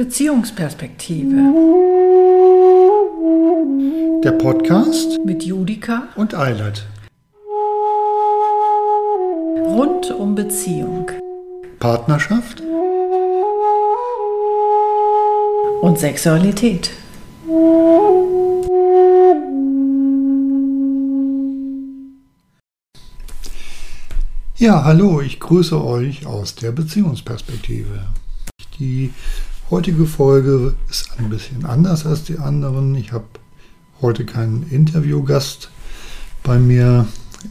Beziehungsperspektive. Der Podcast mit Judika und Eilert. Rund um Beziehung. Partnerschaft und Sexualität. Ja, hallo, ich grüße euch aus der Beziehungsperspektive. Die heutige Folge ist ein bisschen anders als die anderen. Ich habe heute keinen Interviewgast bei mir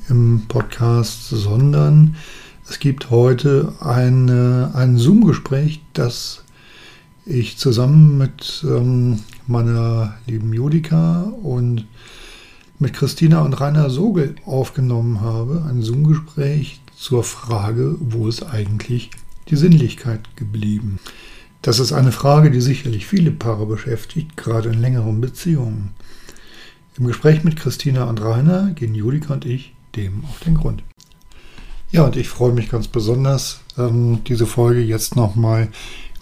im Podcast, sondern es gibt heute eine, ein Zoom-Gespräch, das ich zusammen mit ähm, meiner lieben Judika und mit Christina und Rainer Sogel aufgenommen habe. Ein Zoom-Gespräch zur Frage, wo ist eigentlich die Sinnlichkeit geblieben? Das ist eine Frage, die sicherlich viele Paare beschäftigt, gerade in längeren Beziehungen. Im Gespräch mit Christina und Rainer gehen Julika und ich dem auf den Grund. Ja, und ich freue mich ganz besonders, ähm, diese Folge jetzt nochmal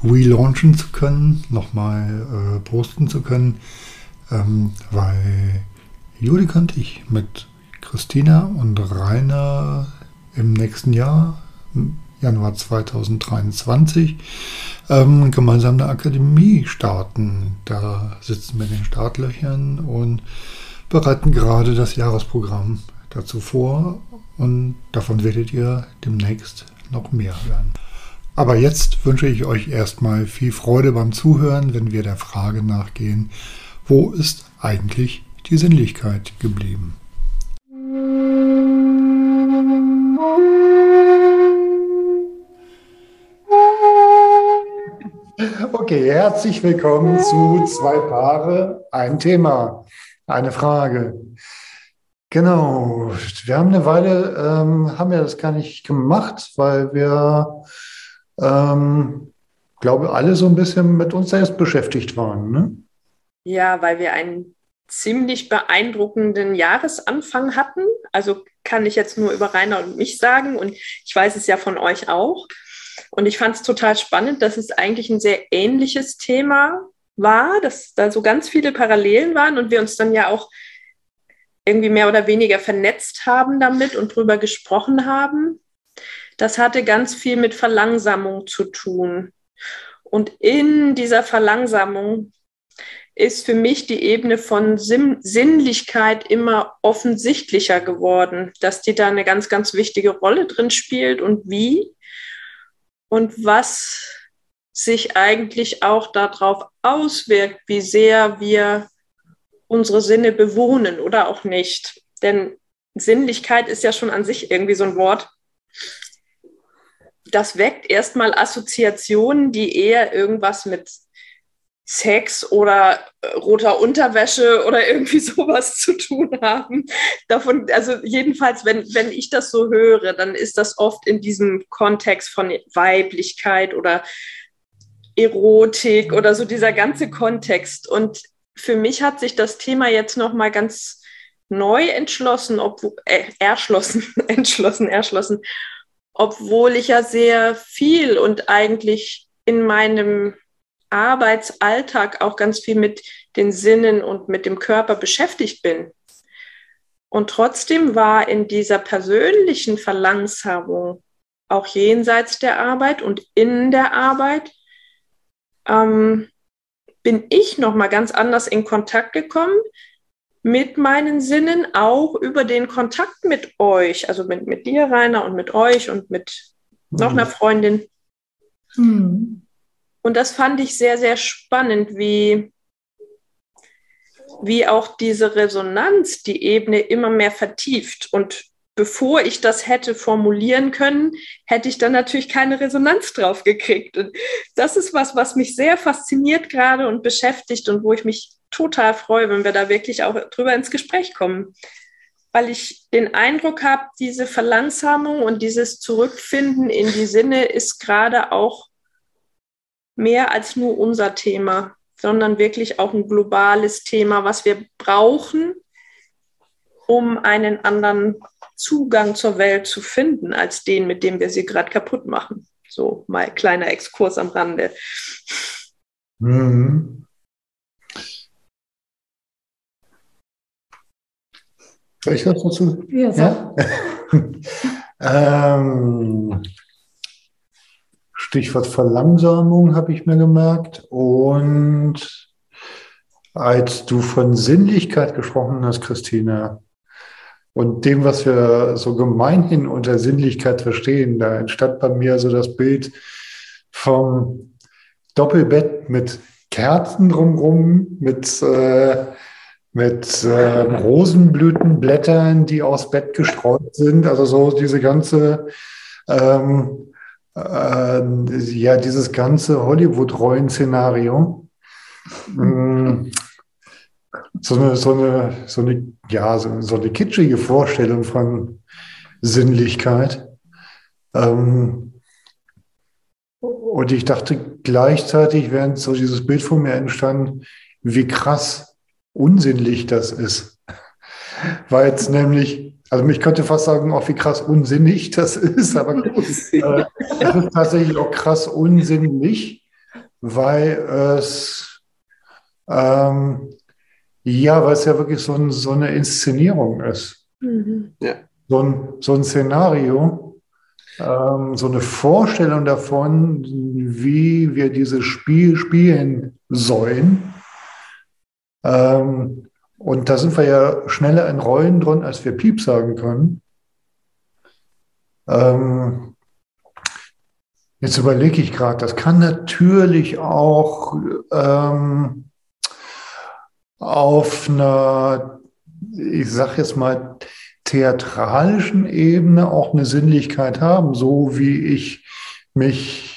relaunchen zu können, nochmal äh, posten zu können, ähm, weil Julika und ich mit Christina und Rainer im nächsten Jahr, Januar 2023, ähm, gemeinsam eine Akademie starten. Da sitzen wir in den Startlöchern und bereiten gerade das Jahresprogramm dazu vor und davon werdet ihr demnächst noch mehr hören. Aber jetzt wünsche ich euch erstmal viel Freude beim Zuhören, wenn wir der Frage nachgehen, wo ist eigentlich die Sinnlichkeit geblieben? Okay, herzlich willkommen zu zwei Paare, ein Thema, eine Frage. Genau, wir haben eine Weile, ähm, haben wir das gar nicht gemacht, weil wir, ähm, glaube alle so ein bisschen mit uns selbst beschäftigt waren. Ne? Ja, weil wir einen ziemlich beeindruckenden Jahresanfang hatten. Also kann ich jetzt nur über Rainer und mich sagen und ich weiß es ja von euch auch. Und ich fand es total spannend, dass es eigentlich ein sehr ähnliches Thema war, dass da so ganz viele Parallelen waren und wir uns dann ja auch irgendwie mehr oder weniger vernetzt haben damit und drüber gesprochen haben. Das hatte ganz viel mit Verlangsamung zu tun. Und in dieser Verlangsamung ist für mich die Ebene von Sim Sinnlichkeit immer offensichtlicher geworden, dass die da eine ganz, ganz wichtige Rolle drin spielt und wie und was sich eigentlich auch darauf auswirkt, wie sehr wir unsere Sinne bewohnen oder auch nicht. Denn Sinnlichkeit ist ja schon an sich irgendwie so ein Wort. Das weckt erstmal Assoziationen, die eher irgendwas mit Sex oder äh, roter Unterwäsche oder irgendwie sowas zu tun haben. Davon, also jedenfalls, wenn, wenn ich das so höre, dann ist das oft in diesem Kontext von Weiblichkeit oder Erotik oder so dieser ganze Kontext. Und für mich hat sich das Thema jetzt noch mal ganz neu entschlossen, obwohl, äh, erschlossen, entschlossen, erschlossen, obwohl ich ja sehr viel und eigentlich in meinem Arbeitsalltag auch ganz viel mit den Sinnen und mit dem Körper beschäftigt bin. Und trotzdem war in dieser persönlichen Verlangsamung auch jenseits der Arbeit und in der Arbeit ähm, bin ich noch mal ganz anders in Kontakt gekommen mit meinen Sinnen, auch über den Kontakt mit euch, also mit, mit dir, Rainer, und mit euch und mit mhm. noch einer Freundin. Mhm. Und das fand ich sehr, sehr spannend, wie, wie auch diese Resonanz die Ebene immer mehr vertieft. Und bevor ich das hätte formulieren können, hätte ich dann natürlich keine Resonanz drauf gekriegt. Und das ist was, was mich sehr fasziniert gerade und beschäftigt und wo ich mich total freue, wenn wir da wirklich auch drüber ins Gespräch kommen. Weil ich den Eindruck habe, diese Verlangsamung und dieses Zurückfinden in die Sinne ist gerade auch mehr als nur unser Thema, sondern wirklich auch ein globales Thema, was wir brauchen, um einen anderen Zugang zur Welt zu finden, als den, mit dem wir sie gerade kaputt machen. So mal kleiner Exkurs am Rande. Mhm. Soll ich was dazu? Ja, Ja? ähm, Stichwort Verlangsamung habe ich mir gemerkt. Und als du von Sinnlichkeit gesprochen hast, Christina, und dem, was wir so gemeinhin unter Sinnlichkeit verstehen, da entstand bei mir so das Bild vom Doppelbett mit Kerzen drumherum, mit, äh, mit äh, Rosenblütenblättern, die aufs Bett gestreut sind. Also so diese ganze, ähm, äh, ja, dieses ganze Hollywood-Rollen-Szenario. Mm, so eine, so eine, so eine, ja, so, so eine kitschige Vorstellung von Sinnlichkeit. Ähm, und ich dachte gleichzeitig, während so dieses Bild von mir entstand, wie krass unsinnlich das ist. Weil es nämlich, also ich könnte fast sagen, auch wie krass unsinnig das ist, aber äh, es ist tatsächlich auch krass unsinnlich, weil es ähm, ja, weil es ja wirklich so, ein, so eine Inszenierung ist. Mhm. Ja. So ein, so ein Szenario, ähm, so eine Vorstellung davon, wie wir dieses Spiel spielen sollen. Ähm, und da sind wir ja schneller in Rollen drin, als wir Piep sagen können. Ähm, jetzt überlege ich gerade, das kann natürlich auch ähm, auf einer, ich sag jetzt mal, theatralischen Ebene auch eine Sinnlichkeit haben, so wie ich mich,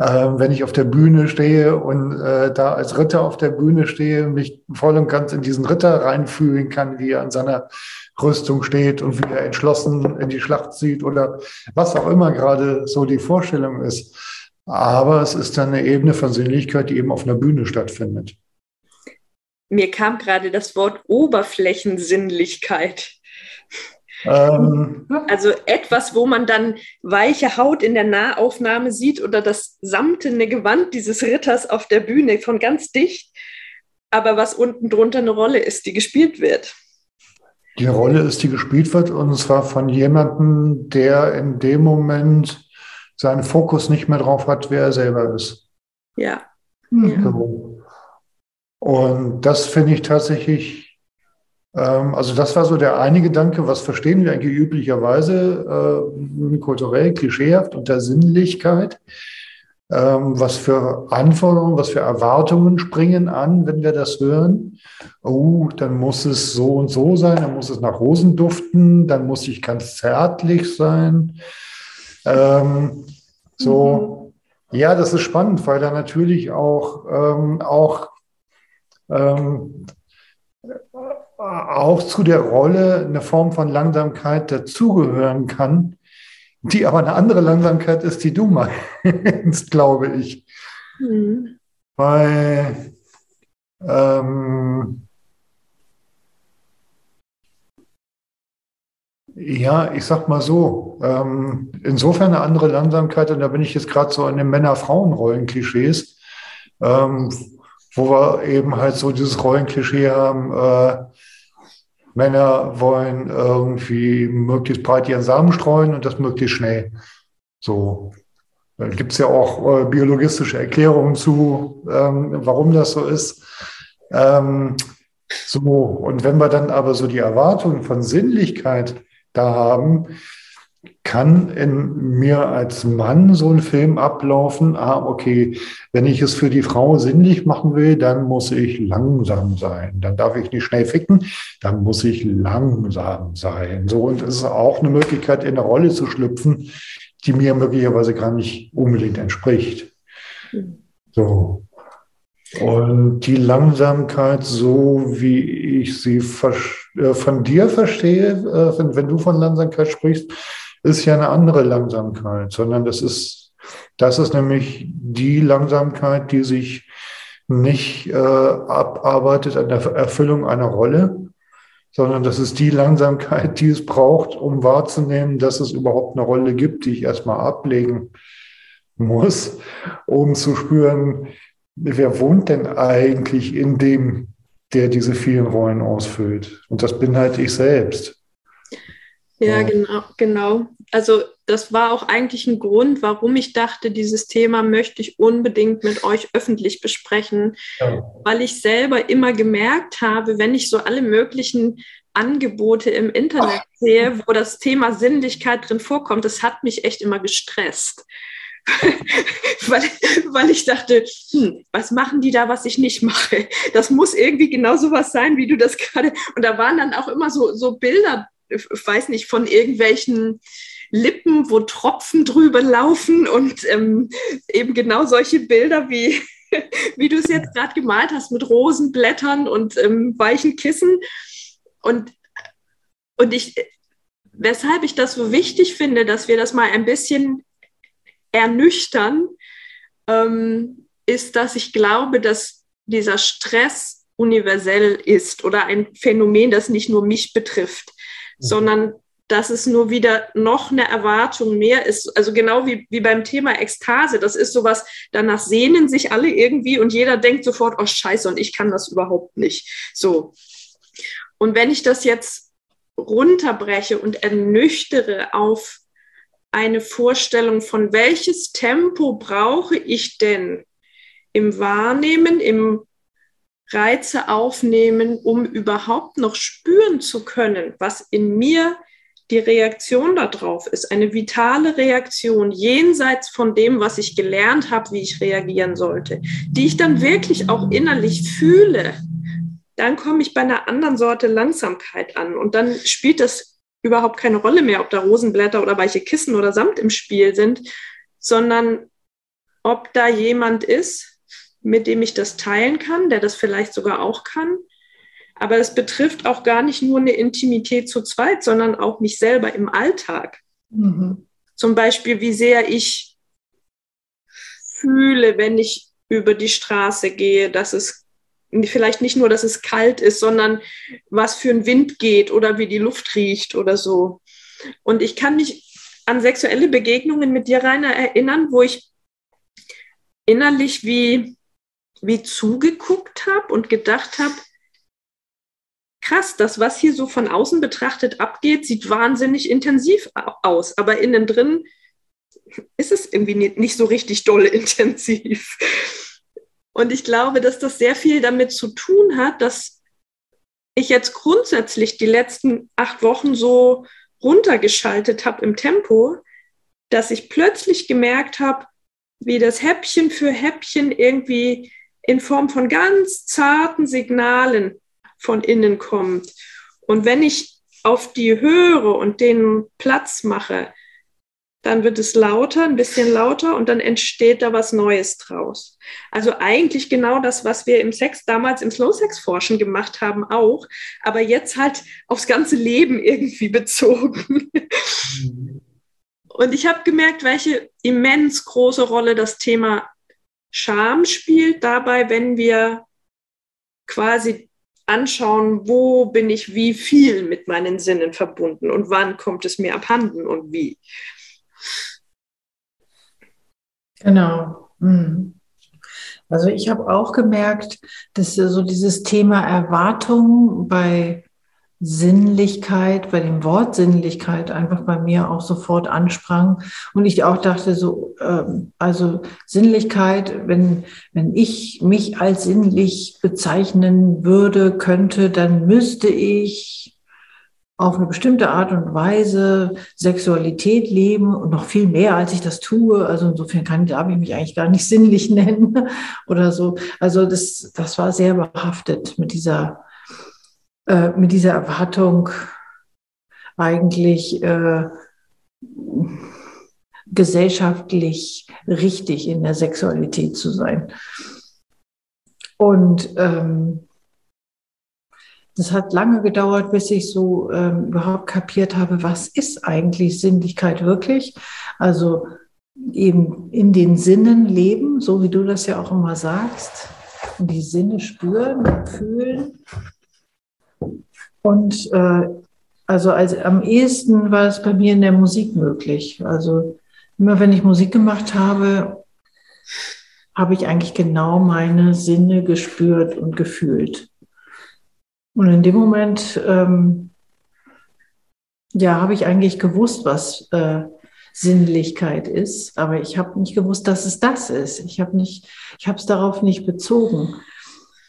wenn ich auf der Bühne stehe und äh, da als Ritter auf der Bühne stehe, mich voll und ganz in diesen Ritter reinfühlen kann, wie er an seiner Rüstung steht und wie er entschlossen in die Schlacht zieht oder was auch immer gerade so die Vorstellung ist. Aber es ist dann eine Ebene von Sinnlichkeit, die eben auf einer Bühne stattfindet. Mir kam gerade das Wort Oberflächensinnlichkeit. Ähm, Also etwas, wo man dann weiche Haut in der Nahaufnahme sieht oder das samtene Gewand dieses Ritters auf der Bühne von ganz dicht, aber was unten drunter eine Rolle ist, die gespielt wird. die Rolle ist, die gespielt wird, und zwar von jemandem, der in dem Moment seinen Fokus nicht mehr drauf hat, wer er selber ist. Ja. Ja. So. Und das finde ich tatsächlich, also das war so der eine Gedanke, was verstehen wir eigentlich üblicherweise äh, kulturell, klischeehaft unter Sinnlichkeit? Ähm, was für Anforderungen, was für Erwartungen springen an, wenn wir das hören? Oh, dann muss es so und so sein, dann muss es nach Rosen duften, dann muss ich ganz zärtlich sein. Ähm, so, ja, das ist spannend, weil da natürlich auch, ähm, auch, ähm, auch zu der Rolle eine Form von Langsamkeit dazugehören kann, die aber eine andere Langsamkeit ist, die du meinst, glaube ich. Mhm. Weil ähm, ja, ich sag mal so, ähm, insofern eine andere Langsamkeit, und da bin ich jetzt gerade so in den Männer-Frauen-Rollen-Klischees, ähm, wo wir eben halt so dieses Rollenklischee haben, äh, Männer wollen irgendwie möglichst breit ihren Samen streuen und das möglichst schnell. So. Da gibt es ja auch äh, biologistische Erklärungen zu, ähm, warum das so ist. Ähm, so, und wenn wir dann aber so die Erwartungen von Sinnlichkeit da haben, kann in mir als Mann so ein Film ablaufen, ah, okay, wenn ich es für die Frau sinnlich machen will, dann muss ich langsam sein. Dann darf ich nicht schnell ficken, dann muss ich langsam sein. So, und es ist auch eine Möglichkeit, in eine Rolle zu schlüpfen, die mir möglicherweise gar nicht unbedingt entspricht. So. Und die Langsamkeit, so wie ich sie äh, von dir verstehe, äh, wenn, wenn du von Langsamkeit sprichst, ist ja eine andere Langsamkeit, sondern das ist, das ist nämlich die Langsamkeit, die sich nicht äh, abarbeitet an der Erfüllung einer Rolle, sondern das ist die Langsamkeit, die es braucht, um wahrzunehmen, dass es überhaupt eine Rolle gibt, die ich erstmal ablegen muss, um zu spüren, wer wohnt denn eigentlich in dem, der diese vielen Rollen ausfüllt? Und das bin halt ich selbst. Ja, genau, genau. Also das war auch eigentlich ein Grund, warum ich dachte, dieses Thema möchte ich unbedingt mit euch öffentlich besprechen, ja. weil ich selber immer gemerkt habe, wenn ich so alle möglichen Angebote im Internet sehe, wo das Thema Sinnlichkeit drin vorkommt, das hat mich echt immer gestresst. weil, weil ich dachte, hm, was machen die da, was ich nicht mache? Das muss irgendwie genau so was sein, wie du das gerade. Und da waren dann auch immer so, so Bilder, ich weiß nicht, von irgendwelchen Lippen, wo Tropfen drüber laufen und ähm, eben genau solche Bilder wie, wie du es jetzt gerade gemalt hast mit Rosenblättern und ähm, weichen Kissen. Und, und ich, weshalb ich das so wichtig finde, dass wir das mal ein bisschen ernüchtern, ähm, ist, dass ich glaube, dass dieser Stress universell ist oder ein Phänomen, das nicht nur mich betrifft. Sondern dass es nur wieder noch eine Erwartung mehr ist. Also genau wie, wie beim Thema Ekstase, das ist sowas, danach sehnen sich alle irgendwie und jeder denkt sofort, oh scheiße, und ich kann das überhaupt nicht. So. Und wenn ich das jetzt runterbreche und ernüchtere auf eine Vorstellung von welches Tempo brauche ich denn im Wahrnehmen, im Reize aufnehmen, um überhaupt noch spüren zu können, was in mir die Reaktion darauf ist, eine vitale Reaktion jenseits von dem, was ich gelernt habe, wie ich reagieren sollte, die ich dann wirklich auch innerlich fühle, dann komme ich bei einer anderen Sorte Langsamkeit an. Und dann spielt das überhaupt keine Rolle mehr, ob da Rosenblätter oder weiche Kissen oder Samt im Spiel sind, sondern ob da jemand ist, mit dem ich das teilen kann, der das vielleicht sogar auch kann. Aber es betrifft auch gar nicht nur eine Intimität zu zweit, sondern auch mich selber im Alltag. Mhm. Zum Beispiel, wie sehr ich fühle, wenn ich über die Straße gehe, dass es vielleicht nicht nur, dass es kalt ist, sondern was für ein Wind geht oder wie die Luft riecht oder so. Und ich kann mich an sexuelle Begegnungen mit dir, Rainer, erinnern, wo ich innerlich wie, wie zugeguckt habe und gedacht habe, krass, das, was hier so von außen betrachtet abgeht, sieht wahnsinnig intensiv aus, aber innen drin ist es irgendwie nicht so richtig dolle intensiv. Und ich glaube, dass das sehr viel damit zu tun hat, dass ich jetzt grundsätzlich die letzten acht Wochen so runtergeschaltet habe im Tempo, dass ich plötzlich gemerkt habe, wie das Häppchen für Häppchen irgendwie in Form von ganz zarten Signalen von innen kommt. Und wenn ich auf die höre und den Platz mache, dann wird es lauter, ein bisschen lauter und dann entsteht da was Neues draus. Also eigentlich genau das, was wir im Sex damals im Slow Sex Forschen gemacht haben auch, aber jetzt halt aufs ganze Leben irgendwie bezogen. Und ich habe gemerkt, welche immens große Rolle das Thema Scham spielt dabei, wenn wir quasi anschauen, wo bin ich wie viel mit meinen Sinnen verbunden und wann kommt es mir abhanden und wie. Genau. Hm. Also ich habe auch gemerkt, dass so dieses Thema Erwartung bei Sinnlichkeit, bei dem Wort Sinnlichkeit einfach bei mir auch sofort ansprang. Und ich auch dachte so, ähm, also Sinnlichkeit, wenn, wenn ich mich als sinnlich bezeichnen würde, könnte, dann müsste ich auf eine bestimmte Art und Weise Sexualität leben und noch viel mehr, als ich das tue. Also insofern kann, darf ich mich eigentlich gar nicht sinnlich nennen oder so. Also das, das war sehr behaftet mit dieser, äh, mit dieser Erwartung eigentlich äh, gesellschaftlich richtig in der Sexualität zu sein. Und ähm, das hat lange gedauert, bis ich so ähm, überhaupt kapiert habe, was ist eigentlich Sinnlichkeit wirklich? Also eben in den Sinnen leben, so wie du das ja auch immer sagst, und die Sinne spüren fühlen. Und äh, also als, am ehesten war es bei mir in der Musik möglich. Also immer wenn ich Musik gemacht habe, habe ich eigentlich genau meine Sinne gespürt und gefühlt. Und in dem Moment, ähm, ja, habe ich eigentlich gewusst, was äh, Sinnlichkeit ist, aber ich habe nicht gewusst, dass es das ist. Ich habe nicht, ich habe es darauf nicht bezogen.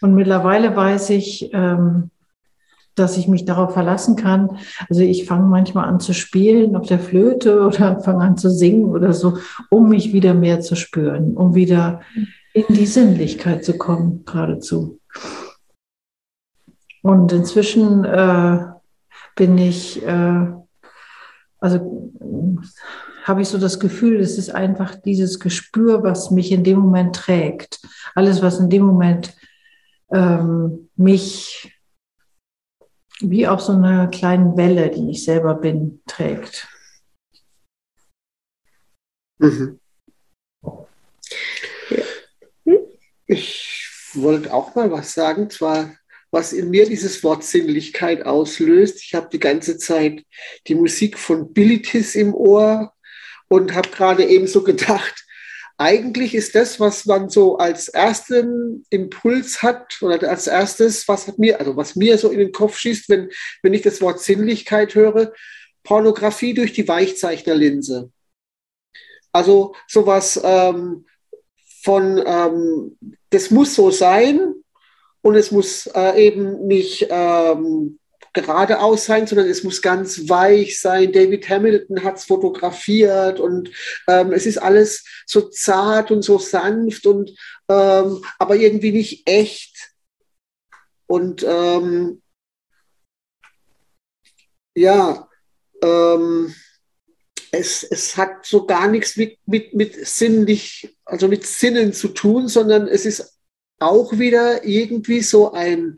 Und mittlerweile weiß ich, ähm, dass ich mich darauf verlassen kann. Also ich fange manchmal an zu spielen auf der Flöte oder fange an zu singen oder so, um mich wieder mehr zu spüren, um wieder in die Sinnlichkeit zu kommen, geradezu. Und inzwischen äh, bin ich, äh, also habe ich so das Gefühl, es ist einfach dieses Gespür, was mich in dem Moment trägt. Alles, was in dem Moment ähm, mich wie auf so einer kleinen Welle, die ich selber bin, trägt. Mhm. Ich wollte auch mal was sagen, zwar was in mir dieses Wort Sinnlichkeit auslöst. Ich habe die ganze Zeit die Musik von Bilitis im Ohr und habe gerade eben so gedacht, eigentlich ist das, was man so als ersten Impuls hat oder als erstes, was mir, also was mir so in den Kopf schießt, wenn, wenn ich das Wort Sinnlichkeit höre, Pornografie durch die Weichzeichnerlinse. Also sowas ähm, von, ähm, das muss so sein und es muss äh, eben nicht ähm, geradeaus sein, sondern es muss ganz weich sein. David Hamilton hat es fotografiert und ähm, es ist alles so zart und so sanft und ähm, aber irgendwie nicht echt. Und ähm, ja, ähm, es, es hat so gar nichts mit, mit, mit sinnlich, also mit Sinnen zu tun, sondern es ist auch wieder irgendwie so ein,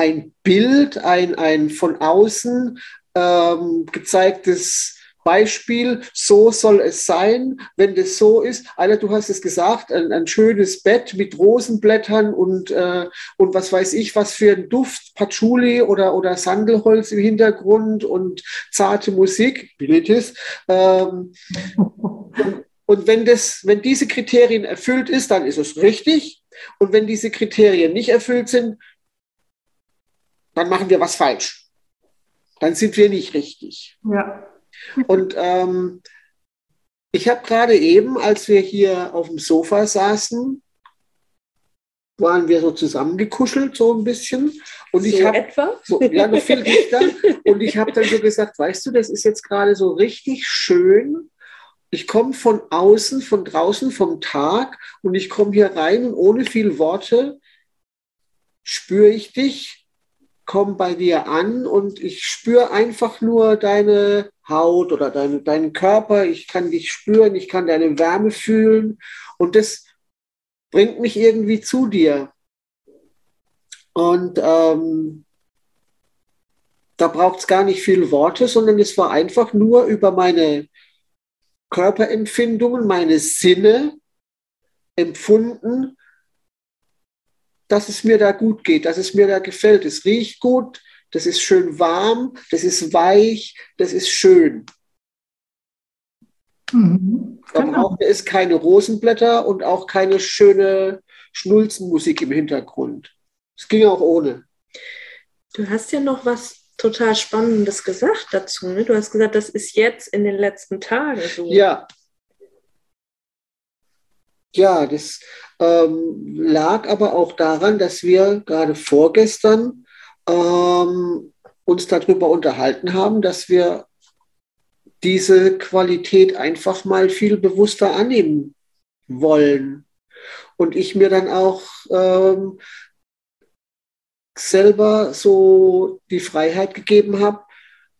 ein Bild, ein, ein von außen ähm, gezeigtes Beispiel, so soll es sein, wenn das so ist. Alter, du hast es gesagt, ein, ein schönes Bett mit Rosenblättern und, äh, und was weiß ich, was für ein Duft, Patchouli oder, oder Sandelholz im Hintergrund und zarte Musik, Bilitis. Ähm, und, wenn, das, wenn diese Kriterien erfüllt ist, dann ist es richtig. Und wenn diese Kriterien nicht erfüllt sind, dann machen wir was falsch. Dann sind wir nicht richtig. Ja. Und ähm, ich habe gerade eben, als wir hier auf dem Sofa saßen, waren wir so zusammengekuschelt, so ein bisschen. Und ich so habe etwa? So, ja, viel dichter. Und ich habe dann so gesagt, weißt du, das ist jetzt gerade so richtig schön. Ich komme von außen, von draußen, vom Tag und ich komme hier rein und ohne viel Worte spüre ich dich komme bei dir an und ich spüre einfach nur deine Haut oder deine, deinen Körper. Ich kann dich spüren, ich kann deine Wärme fühlen und das bringt mich irgendwie zu dir. Und ähm, da braucht es gar nicht viele Worte, sondern es war einfach nur über meine Körperempfindungen, meine Sinne empfunden, dass es mir da gut geht, dass es mir da gefällt. Es riecht gut, das ist schön warm, das ist weich, das ist schön. Mhm. Da genau. braucht es keine Rosenblätter und auch keine schöne Schnulzenmusik im Hintergrund. Es ging auch ohne. Du hast ja noch was total Spannendes gesagt dazu. Ne? Du hast gesagt, das ist jetzt in den letzten Tagen so. Ja. Ja, das, ähm, lag aber auch daran, dass wir gerade vorgestern ähm, uns darüber unterhalten haben, dass wir diese Qualität einfach mal viel bewusster annehmen wollen. Und ich mir dann auch ähm, selber so die Freiheit gegeben habe,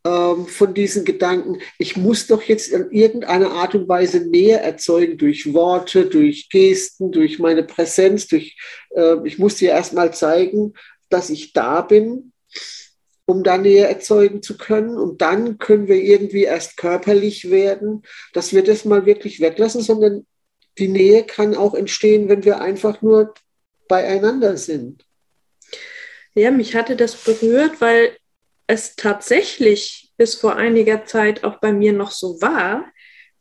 ähm, von diesen Gedanken, ich muss doch jetzt in irgendeiner Art und Weise Nähe erzeugen durch Worte, durch Gesten, durch meine Präsenz, durch, äh, ich muss dir erstmal zeigen, dass ich da bin, um da Nähe erzeugen zu können. Und dann können wir irgendwie erst körperlich werden, dass wir das mal wirklich weglassen, sondern die Nähe kann auch entstehen, wenn wir einfach nur beieinander sind. Ja, mich hatte das berührt, weil es tatsächlich bis vor einiger Zeit auch bei mir noch so war,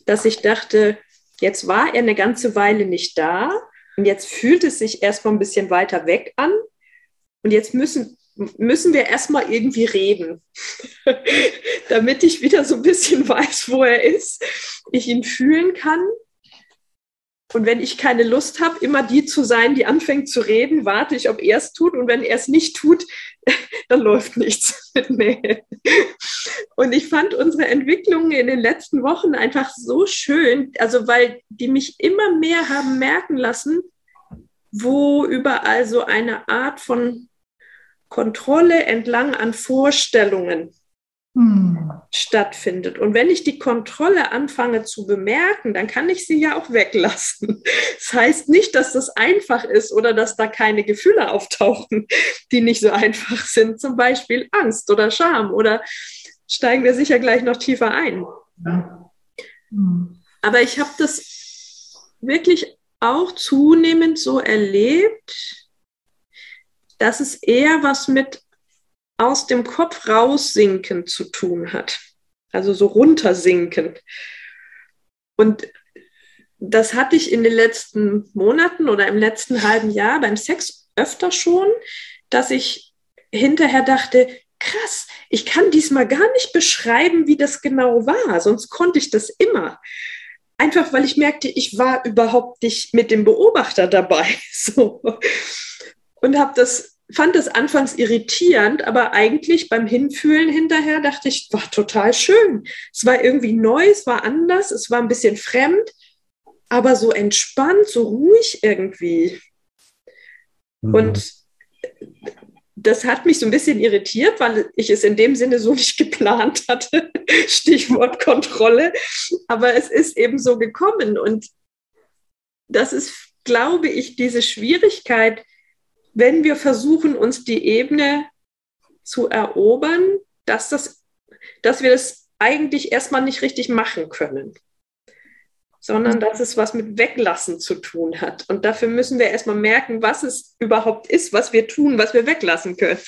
dass ich dachte, jetzt war er eine ganze Weile nicht da Und jetzt fühlt es sich erstmal ein bisschen weiter weg an. Und jetzt müssen, müssen wir erstmal irgendwie reden, damit ich wieder so ein bisschen weiß, wo er ist, ich ihn fühlen kann. Und wenn ich keine Lust habe, immer die zu sein, die anfängt zu reden, warte ich, ob er es tut. Und wenn er es nicht tut, dann läuft nichts mit mir. Und ich fand unsere Entwicklungen in den letzten Wochen einfach so schön, also weil die mich immer mehr haben merken lassen, wo überall so eine Art von Kontrolle entlang an Vorstellungen hm. stattfindet. Und wenn ich die Kontrolle anfange zu bemerken, dann kann ich sie ja auch weglassen. Das heißt nicht, dass das einfach ist oder dass da keine Gefühle auftauchen, die nicht so einfach sind. Zum Beispiel Angst oder Scham oder steigen wir sicher gleich noch tiefer ein. Ja. Hm. Aber ich habe das wirklich auch zunehmend so erlebt, dass es eher was mit aus dem Kopf raussinken zu tun hat. Also so runtersinken. Und das hatte ich in den letzten Monaten oder im letzten halben Jahr beim Sex öfter schon, dass ich hinterher dachte, krass, ich kann diesmal gar nicht beschreiben, wie das genau war, sonst konnte ich das immer. Einfach weil ich merkte, ich war überhaupt nicht mit dem Beobachter dabei. So. Und habe das fand es anfangs irritierend, aber eigentlich beim Hinfühlen hinterher dachte ich, war total schön. Es war irgendwie neu, es war anders, es war ein bisschen fremd, aber so entspannt, so ruhig irgendwie. Mhm. Und das hat mich so ein bisschen irritiert, weil ich es in dem Sinne so nicht geplant hatte. Stichwort Kontrolle. Aber es ist eben so gekommen. Und das ist, glaube ich, diese Schwierigkeit, wenn wir versuchen, uns die Ebene zu erobern, dass, das, dass wir das eigentlich erstmal nicht richtig machen können, sondern dass es was mit Weglassen zu tun hat. Und dafür müssen wir erstmal merken, was es überhaupt ist, was wir tun, was wir weglassen können.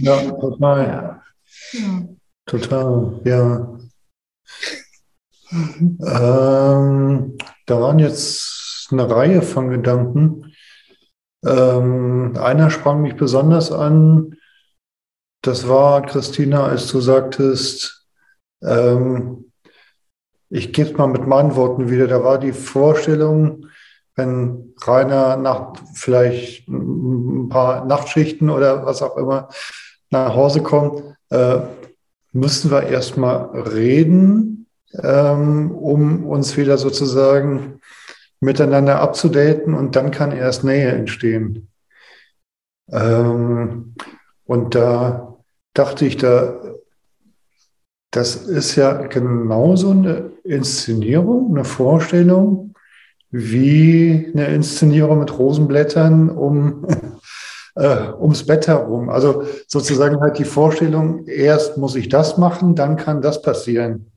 Ja, total. Ja. Total, ja. Ähm, da waren jetzt eine Reihe von Gedanken. Ähm, einer sprang mich besonders an. Das war, Christina, als du sagtest, ähm, ich gebe es mal mit meinen Worten wieder, da war die Vorstellung, wenn Rainer nach vielleicht ein paar Nachtschichten oder was auch immer nach Hause kommt, äh, müssen wir erstmal reden, ähm, um uns wieder sozusagen miteinander abzudaten und dann kann erst Nähe entstehen. Ähm, und da dachte ich, da, das ist ja genauso eine Inszenierung, eine Vorstellung, wie eine Inszenierung mit Rosenblättern um, äh, ums Bett herum. Also sozusagen halt die Vorstellung, erst muss ich das machen, dann kann das passieren.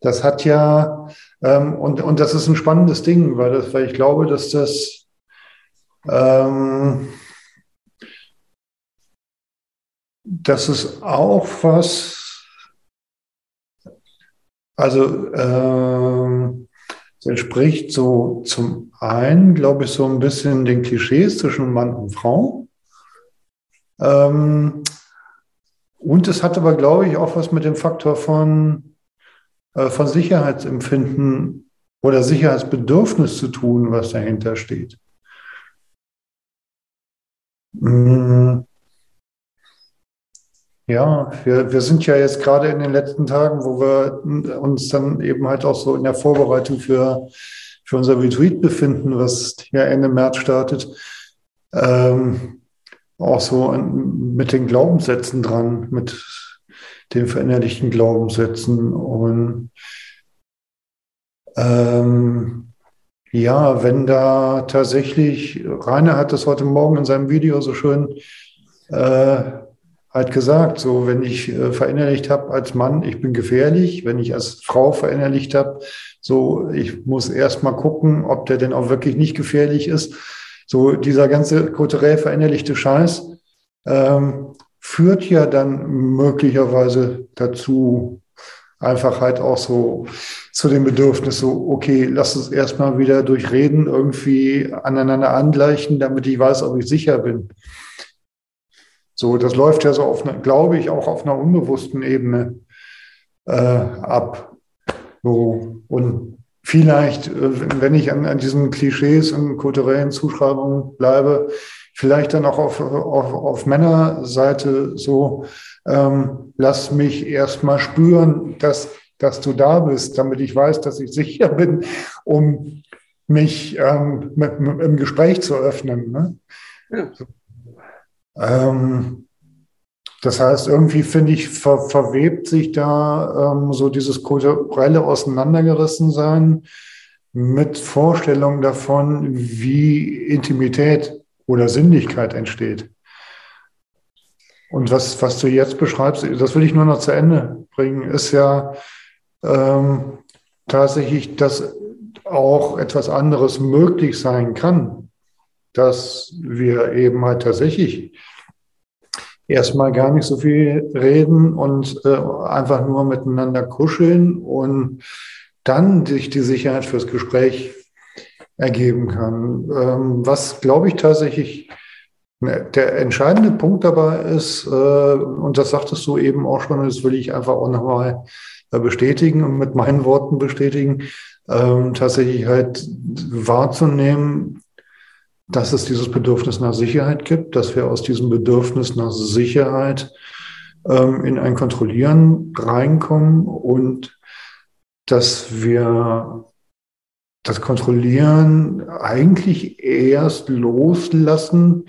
Das hat ja ähm, und, und das ist ein spannendes Ding, weil, das, weil ich glaube, dass das ähm, das ist auch was, also ähm, entspricht so zum einen, glaube ich, so ein bisschen den Klischees zwischen Mann und Frau. Ähm, und es hat aber, glaube ich, auch was mit dem Faktor von von Sicherheitsempfinden oder Sicherheitsbedürfnis zu tun, was dahinter steht. Mm. Ja, wir, wir sind ja jetzt gerade in den letzten Tagen, wo wir uns dann eben halt auch so in der Vorbereitung für, für unser Retreat befinden, was ja Ende März startet, ähm, auch so mit den Glaubenssätzen dran, mit den verinnerlichten Glaubenssätzen. Und ähm, ja, wenn da tatsächlich, Rainer hat das heute Morgen in seinem Video so schön äh, halt gesagt, so wenn ich äh, verinnerlicht habe als Mann, ich bin gefährlich, wenn ich als Frau verinnerlicht habe, so ich muss erst mal gucken, ob der denn auch wirklich nicht gefährlich ist. So dieser ganze kulturell verinnerlichte Scheiß, ähm, führt ja dann möglicherweise dazu, einfach halt auch so zu dem Bedürfnis, so, okay, lass uns erstmal wieder durch Reden irgendwie aneinander angleichen, damit ich weiß, ob ich sicher bin. So, das läuft ja so auf, glaube ich, auch auf einer unbewussten Ebene äh, ab. So, und vielleicht, äh, wenn ich an, an diesen Klischees und kulturellen Zuschreibungen bleibe, vielleicht dann auch auf, auf, auf Männerseite so, ähm, lass mich erstmal spüren, dass, dass du da bist, damit ich weiß, dass ich sicher bin, um mich ähm, mit, mit, im Gespräch zu öffnen. Ne? Ja. Ähm, das heißt, irgendwie finde ich, ver, verwebt sich da ähm, so dieses kulturelle Auseinandergerissensein mit Vorstellungen davon, wie Intimität oder Sinnlichkeit entsteht. Und was, was du jetzt beschreibst, das will ich nur noch zu Ende bringen, ist ja ähm, tatsächlich, dass auch etwas anderes möglich sein kann, dass wir eben halt tatsächlich erstmal gar nicht so viel reden und äh, einfach nur miteinander kuscheln und dann sich die Sicherheit fürs Gespräch ergeben kann. Ähm, was, glaube ich, tatsächlich Ne, der entscheidende Punkt dabei ist, äh, und das sagtest du eben auch schon, das will ich einfach auch nochmal äh, bestätigen und mit meinen Worten bestätigen, ähm, tatsächlich halt wahrzunehmen, dass es dieses Bedürfnis nach Sicherheit gibt, dass wir aus diesem Bedürfnis nach Sicherheit ähm, in ein Kontrollieren reinkommen und dass wir das Kontrollieren eigentlich erst loslassen,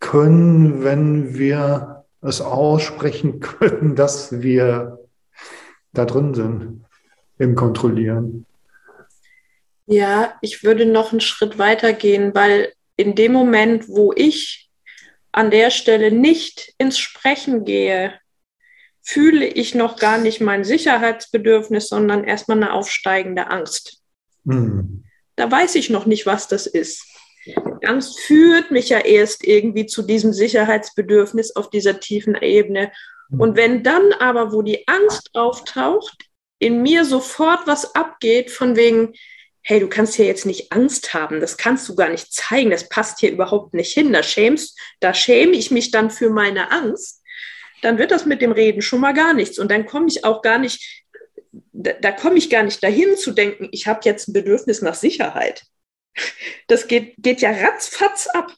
können, wenn wir es aussprechen können, dass wir da drin sind im Kontrollieren. Ja, ich würde noch einen Schritt weiter gehen, weil in dem Moment, wo ich an der Stelle nicht ins Sprechen gehe, fühle ich noch gar nicht mein Sicherheitsbedürfnis, sondern erstmal eine aufsteigende Angst. Hm. Da weiß ich noch nicht, was das ist. Angst führt mich ja erst irgendwie zu diesem Sicherheitsbedürfnis auf dieser tiefen Ebene. Mhm. Und wenn dann aber, wo die Angst auftaucht, in mir sofort was abgeht von wegen, hey, du kannst hier jetzt nicht Angst haben, das kannst du gar nicht zeigen, das passt hier überhaupt nicht hin, da schämst, da schäme ich mich dann für meine Angst, dann wird das mit dem Reden schon mal gar nichts. Und dann komme ich auch gar nicht, da, da komme ich gar nicht dahin zu denken, ich habe jetzt ein Bedürfnis nach Sicherheit. Das geht, geht ja ratzfatz ab.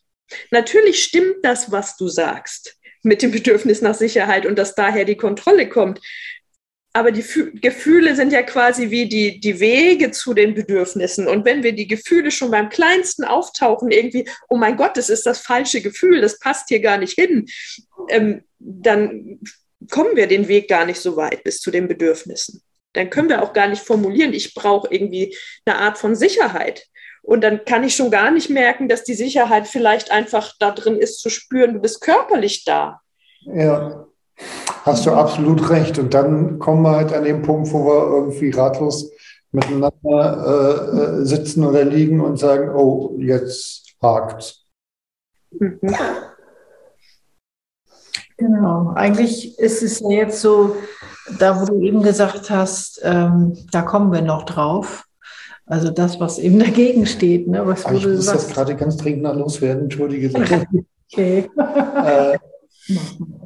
Natürlich stimmt das, was du sagst, mit dem Bedürfnis nach Sicherheit und dass daher die Kontrolle kommt. Aber die Fü Gefühle sind ja quasi wie die, die Wege zu den Bedürfnissen. Und wenn wir die Gefühle schon beim kleinsten auftauchen, irgendwie, oh mein Gott, das ist das falsche Gefühl, das passt hier gar nicht hin, ähm, dann kommen wir den Weg gar nicht so weit bis zu den Bedürfnissen. Dann können wir auch gar nicht formulieren, ich brauche irgendwie eine Art von Sicherheit. Und dann kann ich schon gar nicht merken, dass die Sicherheit vielleicht einfach da drin ist, zu spüren, du bist körperlich da. Ja, hast du absolut recht. Und dann kommen wir halt an den Punkt, wo wir irgendwie ratlos miteinander äh, äh sitzen oder liegen und sagen, oh, jetzt hakt. Mhm. Genau, eigentlich ist es ja jetzt so, da wo du eben gesagt hast, ähm, da kommen wir noch drauf. Also das, was eben dagegen steht. Ne? Was ich muss das gerade ganz dringend noch loswerden, entschuldige. okay. äh,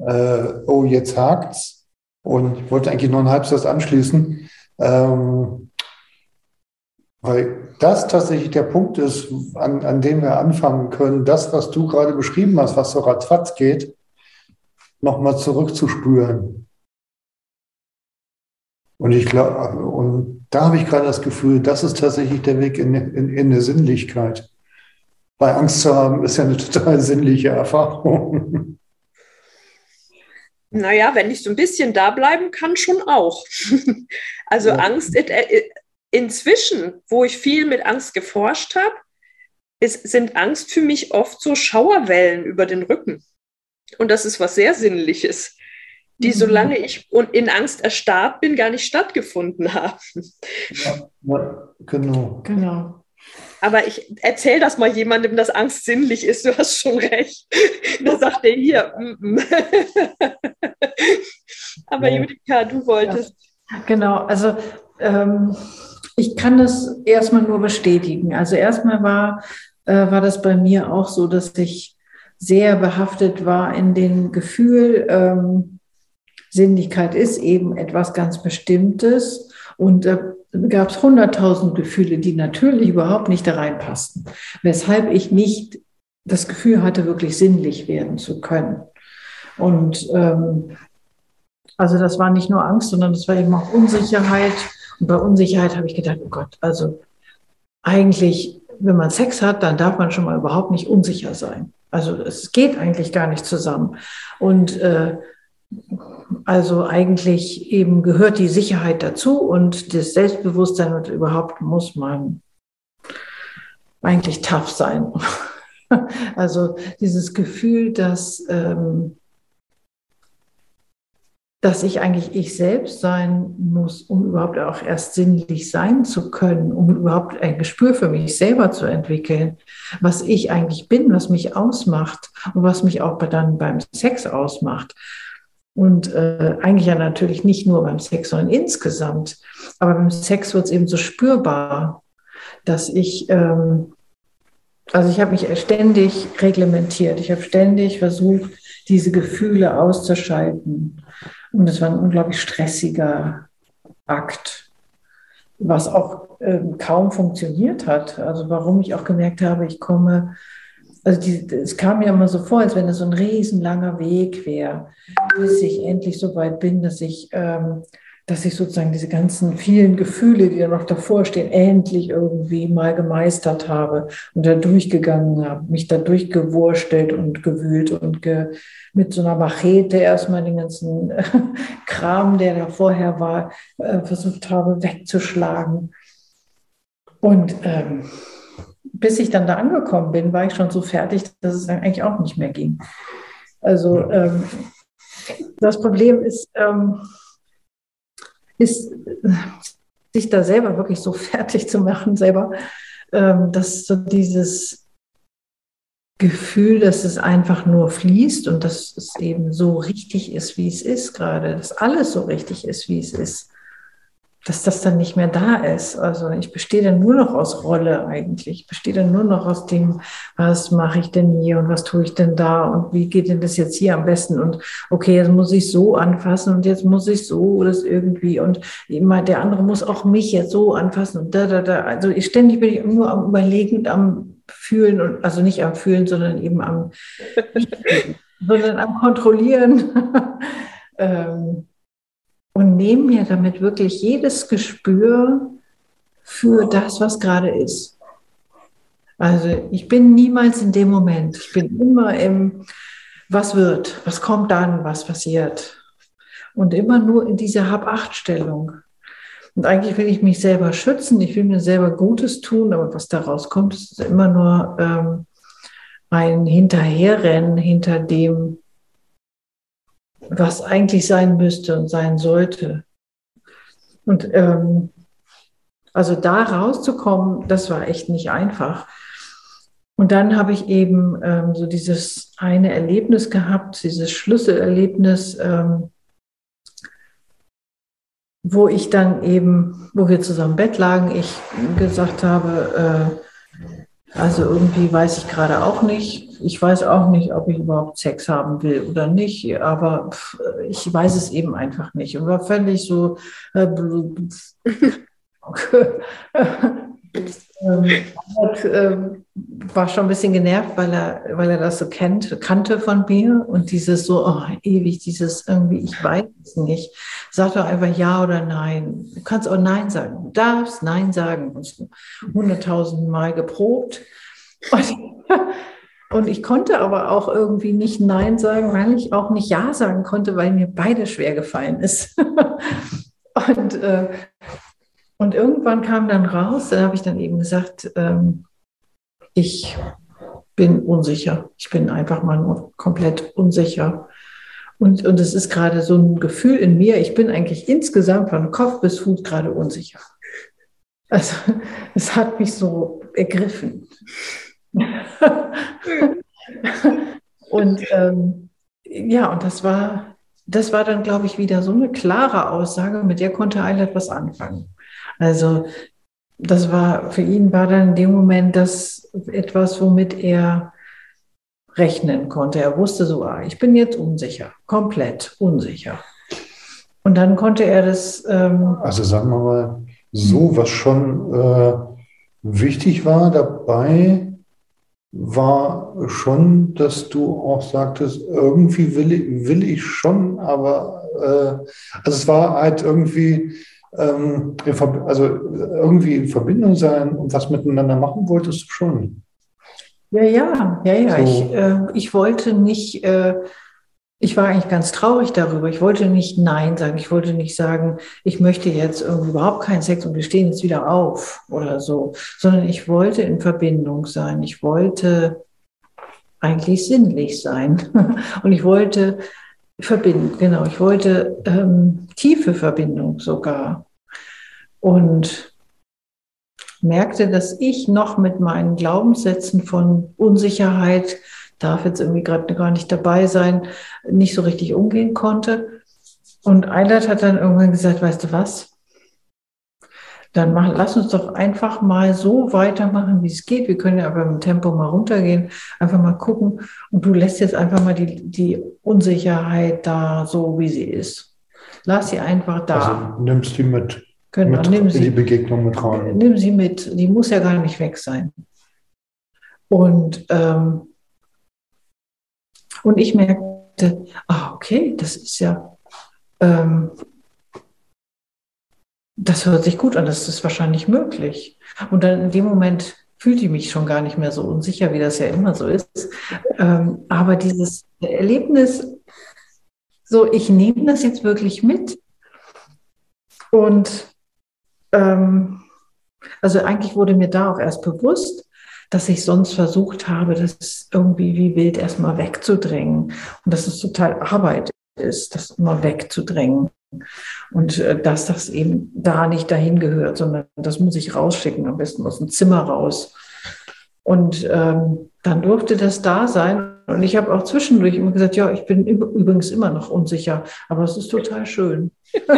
äh, oh, jetzt hakt's. Und ich wollte eigentlich noch einen Halbsatz anschließen. Ähm, weil das tatsächlich der Punkt ist, an, an dem wir anfangen können, das, was du gerade beschrieben hast, was so ratzfatz geht, nochmal zurückzuspüren. Und ich glaube, und da habe ich gerade das Gefühl, das ist tatsächlich der Weg in, in, in eine Sinnlichkeit. Weil Angst zu haben ist ja eine total sinnliche Erfahrung. Naja, wenn ich so ein bisschen da bleiben kann, schon auch. also ja. Angst, äh, inzwischen, wo ich viel mit Angst geforscht habe, ist, sind Angst für mich oft so Schauerwellen über den Rücken. Und das ist was sehr Sinnliches die, mhm. solange ich in Angst erstarrt bin, gar nicht stattgefunden haben. Ja, ja genau. Genau. Aber ich erzähle das mal jemandem, dass Angst sinnlich ist. Du hast schon recht. Da sagt er hier. Mm -mm. Aber ja. Judika, du wolltest. Genau, also ähm, ich kann das erstmal nur bestätigen. Also erstmal war, äh, war das bei mir auch so, dass ich sehr behaftet war in dem Gefühl, ähm, Sinnlichkeit ist eben etwas ganz Bestimmtes. Und da gab es hunderttausend Gefühle, die natürlich überhaupt nicht da reinpassten. Weshalb ich nicht das Gefühl hatte, wirklich sinnlich werden zu können. Und ähm, also das war nicht nur Angst, sondern das war eben auch Unsicherheit. Und bei Unsicherheit habe ich gedacht, oh Gott, also eigentlich, wenn man Sex hat, dann darf man schon mal überhaupt nicht unsicher sein. Also es geht eigentlich gar nicht zusammen. Und äh, also eigentlich eben gehört die Sicherheit dazu und das Selbstbewusstsein und überhaupt muss man eigentlich tough sein. Also dieses Gefühl, dass ähm, dass ich eigentlich ich selbst sein muss, um überhaupt auch erst sinnlich sein zu können, um überhaupt ein Gespür für mich selber zu entwickeln, was ich eigentlich bin, was mich ausmacht und was mich auch dann beim Sex ausmacht. Und äh, eigentlich ja natürlich nicht nur beim Sex, sondern insgesamt. Aber beim Sex wird es eben so spürbar, dass ich, ähm, also ich habe mich ständig reglementiert. Ich habe ständig versucht, diese Gefühle auszuschalten. Und es war ein unglaublich stressiger Akt, was auch äh, kaum funktioniert hat. Also warum ich auch gemerkt habe, ich komme, also die, es kam mir immer so vor, als wenn es so ein riesenlanger Weg wäre, bis ich endlich so weit bin, dass ich ähm, dass ich sozusagen diese ganzen vielen Gefühle, die da noch davor stehen, endlich irgendwie mal gemeistert habe und da durchgegangen habe, mich da durchgewurstelt und gewühlt und ge, mit so einer Machete erstmal den ganzen Kram, der da vorher war, äh, versucht habe wegzuschlagen. Und ähm, bis ich dann da angekommen bin, war ich schon so fertig, dass es dann eigentlich auch nicht mehr ging. Also ähm, das Problem ist, ähm, ist, sich da selber wirklich so fertig zu machen, selber, ähm, dass so dieses Gefühl, dass es einfach nur fließt und dass es eben so richtig ist, wie es ist gerade, dass alles so richtig ist, wie es ist dass das dann nicht mehr da ist. Also ich bestehe dann nur noch aus Rolle eigentlich. Ich bestehe dann nur noch aus dem, was mache ich denn hier und was tue ich denn da und wie geht denn das jetzt hier am besten und okay, jetzt muss ich so anfassen und jetzt muss ich so das irgendwie und immer der andere muss auch mich jetzt so anfassen und da, da, da. Also ich ständig bin ich nur am Überlegen und am Fühlen und also nicht am Fühlen, sondern eben am, sondern am Kontrollieren. ähm, und nehme mir damit wirklich jedes Gespür für das, was gerade ist. Also ich bin niemals in dem Moment. Ich bin immer im, was wird, was kommt dann, was passiert. Und immer nur in dieser Hab-Acht-Stellung. Und eigentlich will ich mich selber schützen, ich will mir selber Gutes tun, aber was daraus kommt, ist immer nur ähm, ein Hinterherrennen hinter dem, was eigentlich sein müsste und sein sollte. Und ähm, also da rauszukommen, das war echt nicht einfach. Und dann habe ich eben ähm, so dieses eine Erlebnis gehabt, dieses Schlüsselerlebnis, ähm, wo ich dann eben, wo wir zusammen im Bett lagen, ich gesagt habe, äh, also irgendwie weiß ich gerade auch nicht. Ich weiß auch nicht, ob ich überhaupt Sex haben will oder nicht, aber ich weiß es eben einfach nicht. Und war völlig so äh, ähm, und, ähm, war schon ein bisschen genervt, weil er, weil er das so kennt, kannte von mir und dieses so oh, ewig, dieses irgendwie, ich weiß es nicht. Sag doch einfach ja oder nein. Du kannst auch nein sagen. Du darfst nein sagen. Hunderttausend Mal geprobt. Und, und ich konnte aber auch irgendwie nicht nein sagen, weil ich auch nicht ja sagen konnte, weil mir beide schwer gefallen ist. und äh, und irgendwann kam dann raus, da habe ich dann eben gesagt, ähm, ich bin unsicher. Ich bin einfach mal nur komplett unsicher. Und, und es ist gerade so ein Gefühl in mir, ich bin eigentlich insgesamt von Kopf bis Fuß gerade unsicher. Also es hat mich so ergriffen. und ähm, ja, und das war das war dann, glaube ich, wieder so eine klare Aussage, mit der konnte Eilert was anfangen. Also das war, für ihn war dann in dem Moment das etwas, womit er rechnen konnte. Er wusste so, ah, ich bin jetzt unsicher, komplett unsicher. Und dann konnte er das. Ähm, also sagen wir mal, so was schon äh, wichtig war dabei, war schon, dass du auch sagtest, irgendwie will ich, will ich schon, aber äh, also es war halt irgendwie, ähm, also irgendwie in Verbindung sein und was miteinander machen wolltest du schon. Ja, ja, ja, ja. So. Ich, äh, ich wollte nicht, äh, ich war eigentlich ganz traurig darüber. Ich wollte nicht Nein sagen. Ich wollte nicht sagen, ich möchte jetzt irgendwie überhaupt keinen Sex und wir stehen jetzt wieder auf oder so, sondern ich wollte in Verbindung sein. Ich wollte eigentlich sinnlich sein. und ich wollte verbinden, genau. Ich wollte ähm, tiefe Verbindung sogar. Und merkte, dass ich noch mit meinen Glaubenssätzen von Unsicherheit, darf jetzt irgendwie gerade gar nicht dabei sein, nicht so richtig umgehen konnte. Und Eilert hat dann irgendwann gesagt, weißt du was? Dann mach, lass uns doch einfach mal so weitermachen, wie es geht. Wir können ja aber im Tempo mal runtergehen, einfach mal gucken. Und du lässt jetzt einfach mal die, die Unsicherheit da so, wie sie ist. Lass sie einfach da. Also nimmst die mit. Genau, mit nimm sie, die Begegnung mit rein. Nimm sie mit, die muss ja gar nicht weg sein. Und, ähm, und ich merkte, ah, okay, das ist ja, ähm, das hört sich gut an, das ist wahrscheinlich möglich. Und dann in dem Moment fühlte ich mich schon gar nicht mehr so unsicher, wie das ja immer so ist. Ähm, aber dieses Erlebnis, so, ich nehme das jetzt wirklich mit und ähm, also eigentlich wurde mir da auch erst bewusst, dass ich sonst versucht habe, das irgendwie wie wild erstmal wegzudrängen und dass es total Arbeit ist, das immer wegzudrängen. Und äh, dass das eben da nicht dahin gehört, sondern das muss ich rausschicken, am besten aus dem Zimmer raus. Und ähm, dann durfte das da sein. Und ich habe auch zwischendurch immer gesagt, ja, ich bin übrigens immer noch unsicher, aber es ist total schön.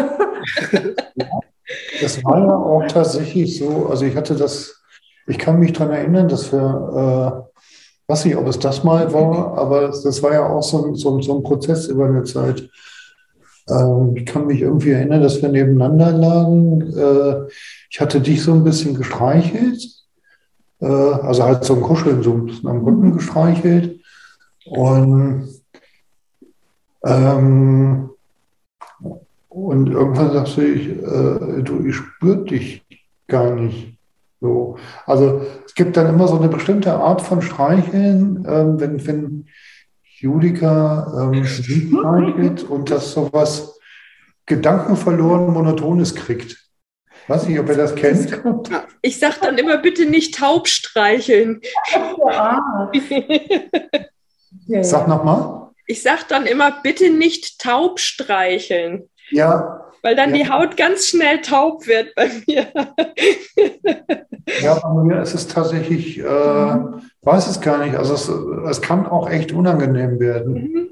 Das war ja auch tatsächlich so, also ich hatte das, ich kann mich daran erinnern, dass wir, äh, weiß nicht, ob es das mal war, aber das war ja auch so so, so ein Prozess über eine Zeit. Ähm, ich kann mich irgendwie erinnern, dass wir nebeneinander lagen. Äh, ich hatte dich so ein bisschen gestreichelt, äh, also halt so ein Kuscheln, so ein bisschen am Rücken gestreichelt. Und ähm, und irgendwann sagst du, ich, äh, du, ich spüre dich gar nicht. So. Also es gibt dann immer so eine bestimmte Art von Streicheln, ähm, wenn, wenn Judika ähm, streichelt und das sowas gedankenverloren Monotones kriegt. Weiß nicht, ob ihr das kennt. Ich sage dann immer, bitte nicht taub streicheln. Sag nochmal. Ich sage dann immer, bitte nicht taub streicheln. Ja. Weil dann ja. die Haut ganz schnell taub wird bei mir. ja, bei mir ist es tatsächlich, äh, weiß es gar nicht. Also es, es kann auch echt unangenehm werden. Mhm.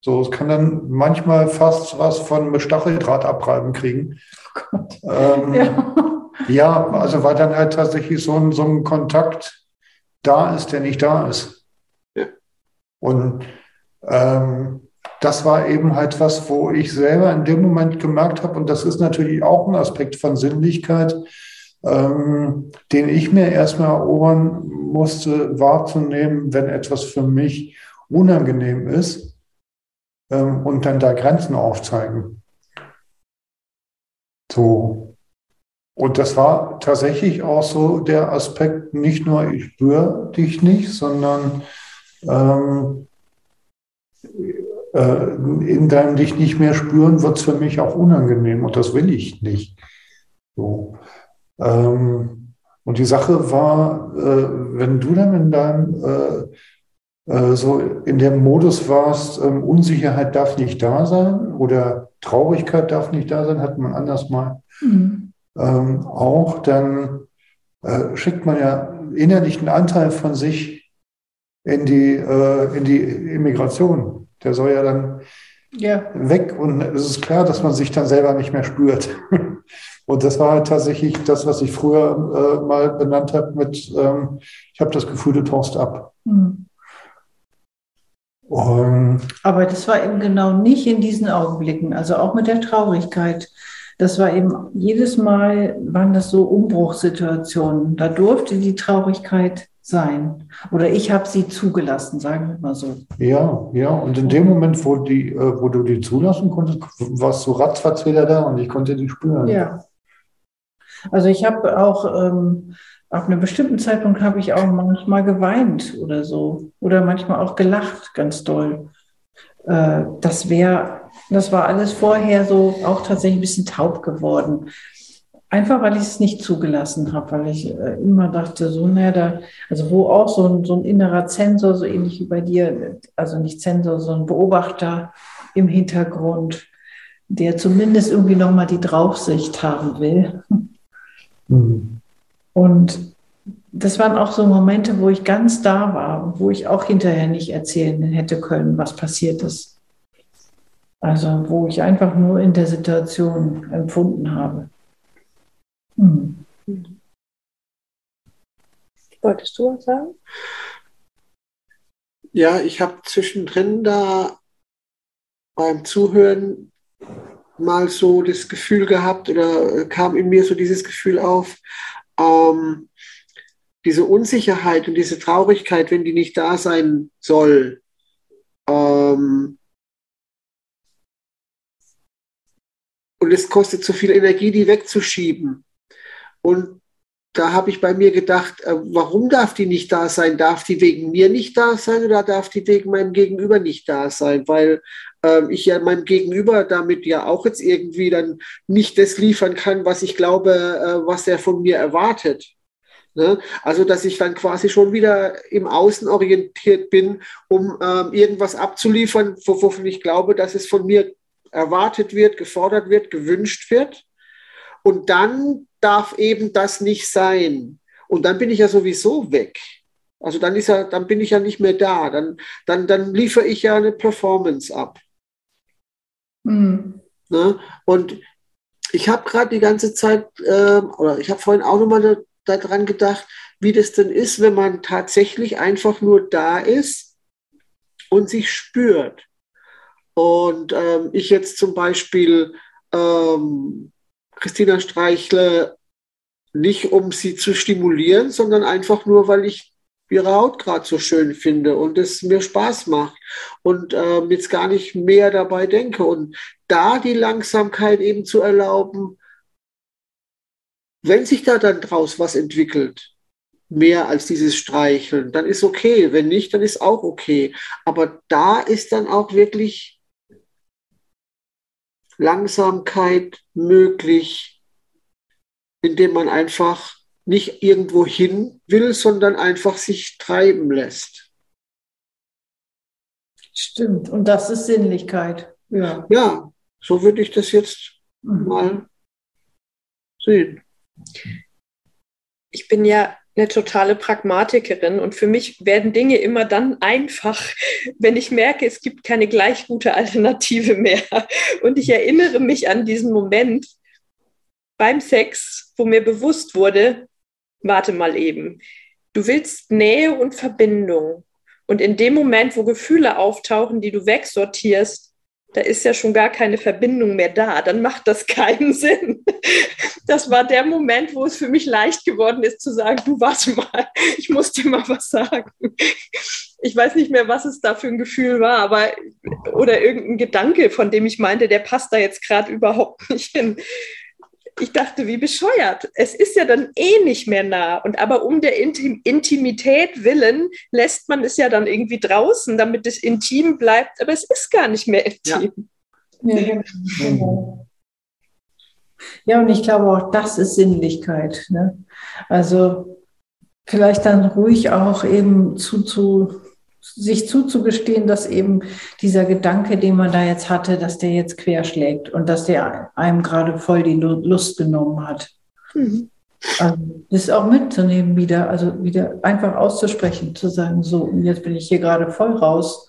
So, es kann dann manchmal fast was von Stacheldraht abreiben kriegen. Oh ähm, ja. ja. also weil dann halt tatsächlich so ein, so ein Kontakt da ist, der nicht da ist. Ja. Und ähm, das war eben halt was, wo ich selber in dem Moment gemerkt habe, und das ist natürlich auch ein Aspekt von Sinnlichkeit, ähm, den ich mir erstmal erobern musste, wahrzunehmen, wenn etwas für mich unangenehm ist ähm, und dann da Grenzen aufzeigen. So. Und das war tatsächlich auch so der Aspekt, nicht nur ich spüre dich nicht, sondern ähm, äh, in deinem dich nicht mehr spüren, wird es für mich auch unangenehm und das will ich nicht. So. Ähm, und die Sache war, äh, wenn du dann in deinem äh, äh, so in dem Modus warst, ähm, Unsicherheit darf nicht da sein oder Traurigkeit darf nicht da sein, hat man anders mal mhm. ähm, auch, dann äh, schickt man ja innerlich einen Anteil von sich in die, äh, in die Immigration. Der soll ja dann ja. weg und es ist klar, dass man sich dann selber nicht mehr spürt. Und das war halt tatsächlich das, was ich früher äh, mal benannt habe mit, ähm, ich habe das Gefühl, du tauchst ab. Mhm. Aber das war eben genau nicht in diesen Augenblicken, also auch mit der Traurigkeit. Das war eben jedes Mal, waren das so Umbruchssituationen. Da durfte die Traurigkeit sein. Oder ich habe sie zugelassen, sagen wir mal so. Ja, ja. Und in dem Moment, wo, die, äh, wo du die zulassen konntest, warst du ratzfatz wieder da und ich konnte die spüren. Ja. Also ich habe auch ähm, ab einem bestimmten Zeitpunkt habe ich auch manchmal geweint oder so. Oder manchmal auch gelacht, ganz doll. Äh, das wäre, das war alles vorher so auch tatsächlich ein bisschen taub geworden. Einfach weil ich es nicht zugelassen habe, weil ich äh, immer dachte, so, naja, da, also wo auch so ein, so ein innerer Zensor, so ähnlich wie bei dir, also nicht Zensor, sondern Beobachter im Hintergrund, der zumindest irgendwie nochmal die Draufsicht haben will. Mhm. Und das waren auch so Momente, wo ich ganz da war, wo ich auch hinterher nicht erzählen hätte können, was passiert ist. Also wo ich einfach nur in der Situation empfunden habe. Hm. Wolltest du was sagen? Ja, ich habe zwischendrin da beim Zuhören mal so das Gefühl gehabt oder kam in mir so dieses Gefühl auf, ähm, diese Unsicherheit und diese Traurigkeit, wenn die nicht da sein soll, ähm, und es kostet zu viel Energie, die wegzuschieben. Und da habe ich bei mir gedacht, äh, warum darf die nicht da sein? Darf die wegen mir nicht da sein oder darf die wegen meinem Gegenüber nicht da sein? Weil äh, ich ja meinem Gegenüber damit ja auch jetzt irgendwie dann nicht das liefern kann, was ich glaube, äh, was er von mir erwartet. Ne? Also, dass ich dann quasi schon wieder im Außen orientiert bin, um ähm, irgendwas abzuliefern, wovon ich glaube, dass es von mir erwartet wird, gefordert wird, gewünscht wird. Und dann darf eben das nicht sein. Und dann bin ich ja sowieso weg. Also dann ist ja, dann bin ich ja nicht mehr da. Dann, dann, dann liefere ich ja eine Performance ab. Mhm. Ne? Und ich habe gerade die ganze Zeit, äh, oder ich habe vorhin auch nochmal daran gedacht, wie das denn ist, wenn man tatsächlich einfach nur da ist und sich spürt. Und ähm, ich jetzt zum Beispiel ähm, Christina streichle, nicht um sie zu stimulieren, sondern einfach nur, weil ich ihre Haut gerade so schön finde und es mir Spaß macht und äh, jetzt gar nicht mehr dabei denke. Und da die Langsamkeit eben zu erlauben, wenn sich da dann draus was entwickelt, mehr als dieses Streicheln, dann ist okay. Wenn nicht, dann ist auch okay. Aber da ist dann auch wirklich Langsamkeit möglich, indem man einfach nicht irgendwo hin will, sondern einfach sich treiben lässt. Stimmt, und das ist Sinnlichkeit. Ja, ja so würde ich das jetzt mhm. mal sehen. Ich bin ja eine totale Pragmatikerin und für mich werden Dinge immer dann einfach, wenn ich merke, es gibt keine gleich gute Alternative mehr. Und ich erinnere mich an diesen Moment beim Sex, wo mir bewusst wurde, warte mal eben, du willst Nähe und Verbindung. Und in dem Moment, wo Gefühle auftauchen, die du wegsortierst, da ist ja schon gar keine Verbindung mehr da, dann macht das keinen Sinn. Das war der Moment, wo es für mich leicht geworden ist zu sagen, du warte mal, ich muss dir mal was sagen. Ich weiß nicht mehr, was es da für ein Gefühl war, aber oder irgendein Gedanke, von dem ich meinte, der passt da jetzt gerade überhaupt nicht hin ich dachte, wie bescheuert. Es ist ja dann eh nicht mehr nah. Und aber um der Intim Intimität willen lässt man es ja dann irgendwie draußen, damit es intim bleibt. Aber es ist gar nicht mehr intim. Ja, ja, ja und ich glaube auch, das ist Sinnlichkeit. Ne? Also vielleicht dann ruhig auch eben zu, zu sich zuzugestehen, dass eben dieser Gedanke, den man da jetzt hatte, dass der jetzt querschlägt und dass der einem gerade voll die Lust genommen hat. Mhm. Also das auch mitzunehmen wieder, also wieder einfach auszusprechen, zu sagen, so, jetzt bin ich hier gerade voll raus.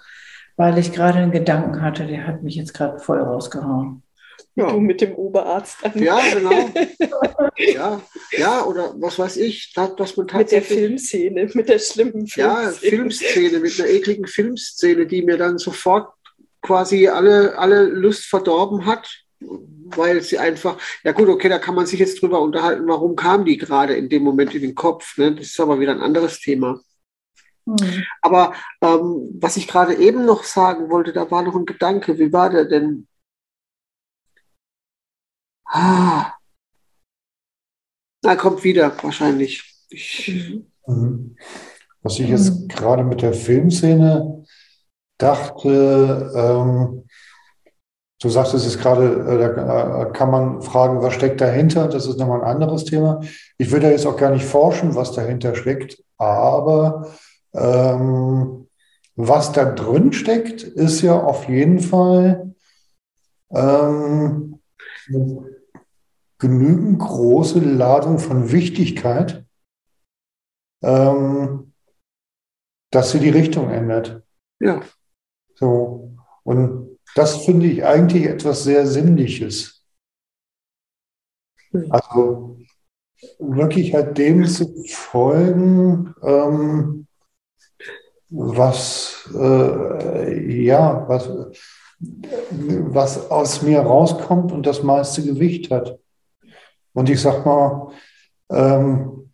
weil ich gerade einen Gedanken hatte, der hat mich jetzt gerade voll rausgehauen. Ja. Du mit dem Oberarzt. Ja, genau. ja, ja, oder was weiß ich, dass man tatsächlich. Mit der Filmszene, mit der schlimmen Filmszene. Ja, Filmszene, mit einer ekligen Filmszene, die mir dann sofort quasi alle, alle Lust verdorben hat, weil sie einfach, ja gut, okay, da kann man sich jetzt drüber unterhalten, warum kam die gerade in dem Moment in den Kopf. Ne? Das ist aber wieder ein anderes Thema. Mhm. Aber ähm, was ich gerade eben noch sagen wollte, da war noch ein Gedanke. Wie war der denn? Ah. Na, kommt wieder wahrscheinlich. Ich, mhm. Was ich jetzt gerade mit der Filmszene dachte, ähm, du sagtest es gerade, äh, da äh, kann man fragen, was steckt dahinter? Das ist nochmal ein anderes Thema. Ich würde jetzt auch gar nicht forschen, was dahinter steckt, aber ähm, was da drin steckt, ist ja auf jeden Fall ähm, genügend große Ladung von Wichtigkeit, ähm, dass sie die Richtung ändert. Ja. So. Und das finde ich eigentlich etwas sehr Sinnliches. Hm. Also wirklich halt dem zu folgen, ähm, was, äh, ja, was, was aus mir rauskommt und das meiste Gewicht hat. Und ich sag mal, ähm,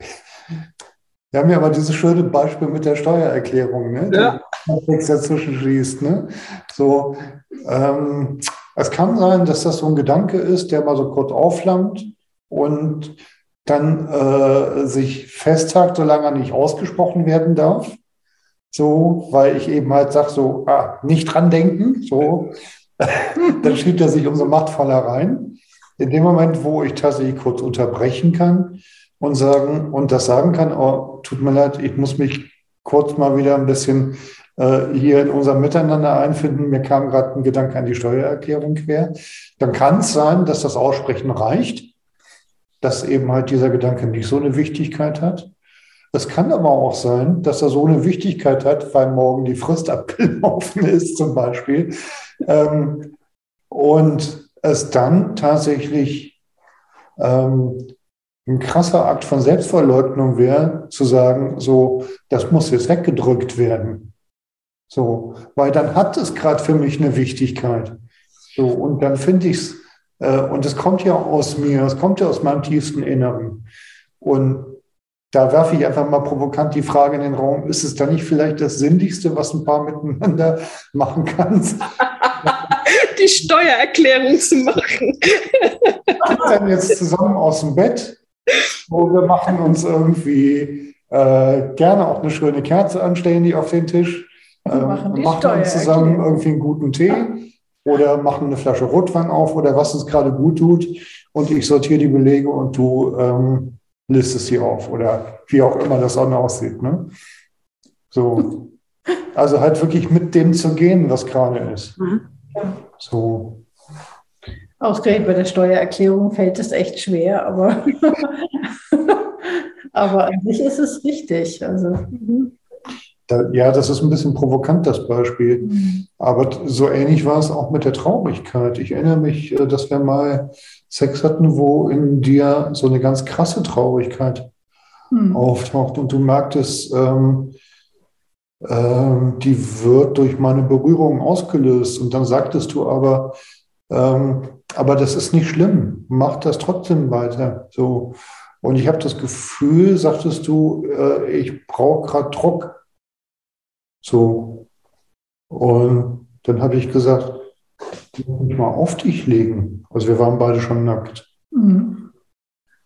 wir haben ja aber dieses schöne Beispiel mit der Steuererklärung, ne? Ja. Nichts dazwischen schießt. Ne? So, ähm, es kann sein, dass das so ein Gedanke ist, der mal so kurz aufflammt und dann äh, sich festhakt, solange er nicht ausgesprochen werden darf. So, weil ich eben halt sage, so, ah, nicht dran denken, so, dann schiebt er sich umso machtvoller rein. In dem Moment, wo ich tatsächlich kurz unterbrechen kann und sagen und das sagen kann, oh, tut mir leid, ich muss mich kurz mal wieder ein bisschen äh, hier in unser Miteinander einfinden. Mir kam gerade ein Gedanke an die Steuererklärung quer. Dann kann es sein, dass das Aussprechen reicht, dass eben halt dieser Gedanke nicht so eine Wichtigkeit hat. Es kann aber auch sein, dass er so eine Wichtigkeit hat, weil morgen die Frist abgelaufen ist zum Beispiel. Ähm, und es dann tatsächlich ähm, ein krasser Akt von Selbstverleugnung wäre, zu sagen, so, das muss jetzt weggedrückt werden. So, weil dann hat es gerade für mich eine Wichtigkeit. So, und dann finde ich es, äh, und es kommt ja aus mir, es kommt ja aus meinem tiefsten Inneren. Und da werfe ich einfach mal provokant die Frage in den Raum, ist es da nicht vielleicht das Sinnlichste, was ein paar miteinander machen kannst? die Steuererklärung zu machen. dann jetzt zusammen aus dem Bett, wo wir machen uns irgendwie äh, gerne auch eine schöne Kerze anstellen, die auf den Tisch. Wir ähm, machen, machen uns zusammen irgendwie einen guten Tee oder machen eine Flasche Rotwein auf oder was uns gerade gut tut. Und ich sortiere die Belege und du ähm, listest sie auf oder wie auch immer das auch aussieht. Ne? So. Also halt wirklich mit dem zu gehen, was gerade ist. Mhm. So. Ausgerechnet bei der Steuererklärung fällt es echt schwer, aber, aber an sich ist es richtig. Also, mhm. Da, ja, das ist ein bisschen provokant, das Beispiel. Mhm. Aber so ähnlich war es auch mit der Traurigkeit. Ich erinnere mich, äh, dass wir mal Sex hatten, wo in dir so eine ganz krasse Traurigkeit mhm. auftaucht und du merktest, ähm, ähm, die wird durch meine Berührung ausgelöst. Und dann sagtest du aber, ähm, aber das ist nicht schlimm, mach das trotzdem weiter. So. Und ich habe das Gefühl, sagtest du, äh, ich brauche gerade Druck. So. Und dann habe ich gesagt, ich mich mal auf dich legen. Also wir waren beide schon nackt. Mhm.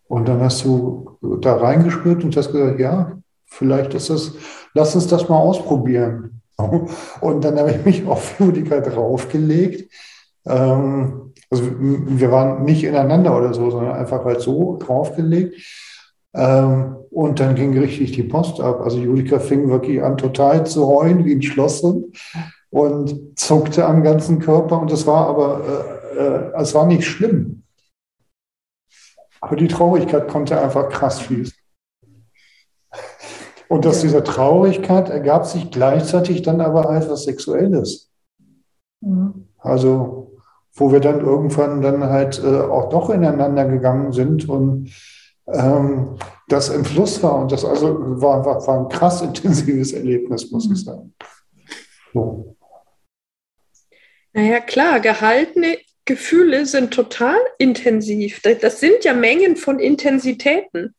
Und dann hast du da reingespürt und hast gesagt, ja, vielleicht ist das, lass uns das mal ausprobieren. Und dann habe ich mich auf Judika draufgelegt. Ähm, also wir waren nicht ineinander oder so, sondern einfach halt so draufgelegt. Ähm, und dann ging richtig die Post ab. Also Julika fing wirklich an, total zu heulen wie ein Schlosshund und zuckte am ganzen Körper. Und es war aber, äh, äh, es war nicht schlimm. Aber die Traurigkeit konnte einfach krass fließen. Und aus dieser Traurigkeit ergab sich gleichzeitig dann aber etwas Sexuelles. Mhm. Also, wo wir dann irgendwann dann halt äh, auch doch ineinander gegangen sind und ähm, das im Fluss war. Und das also war, war, war ein krass intensives Erlebnis, muss ich mhm. sagen. So. Naja, klar, gehaltene Gefühle sind total intensiv. Das sind ja Mengen von Intensitäten.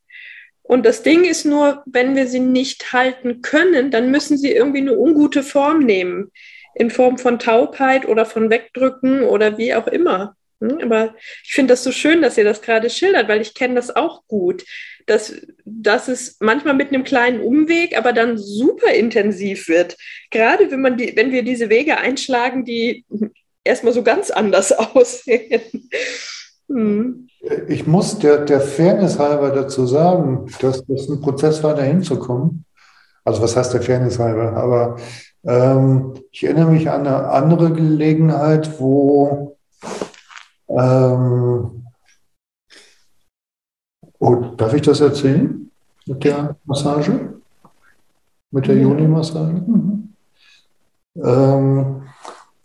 Und das Ding ist nur, wenn wir sie nicht halten können, dann müssen sie irgendwie eine ungute Form nehmen. In Form von Taubheit oder von Wegdrücken oder wie auch immer. Hm, aber ich finde das so schön, dass ihr das gerade schildert, weil ich kenne das auch gut. Dass, dass es manchmal mit einem kleinen Umweg, aber dann super intensiv wird. Gerade wenn, man die, wenn wir diese Wege einschlagen, die erstmal so ganz anders aussehen. Hm. Ich muss der, der Fairness halber dazu sagen, dass das ein Prozess war, da hinzukommen. Also was heißt der Fairness halber? Aber ähm, ich erinnere mich an eine andere Gelegenheit, wo ähm, oh, darf ich das erzählen? Mit der Massage? Mit der Juni-Massage? Mhm. Ähm,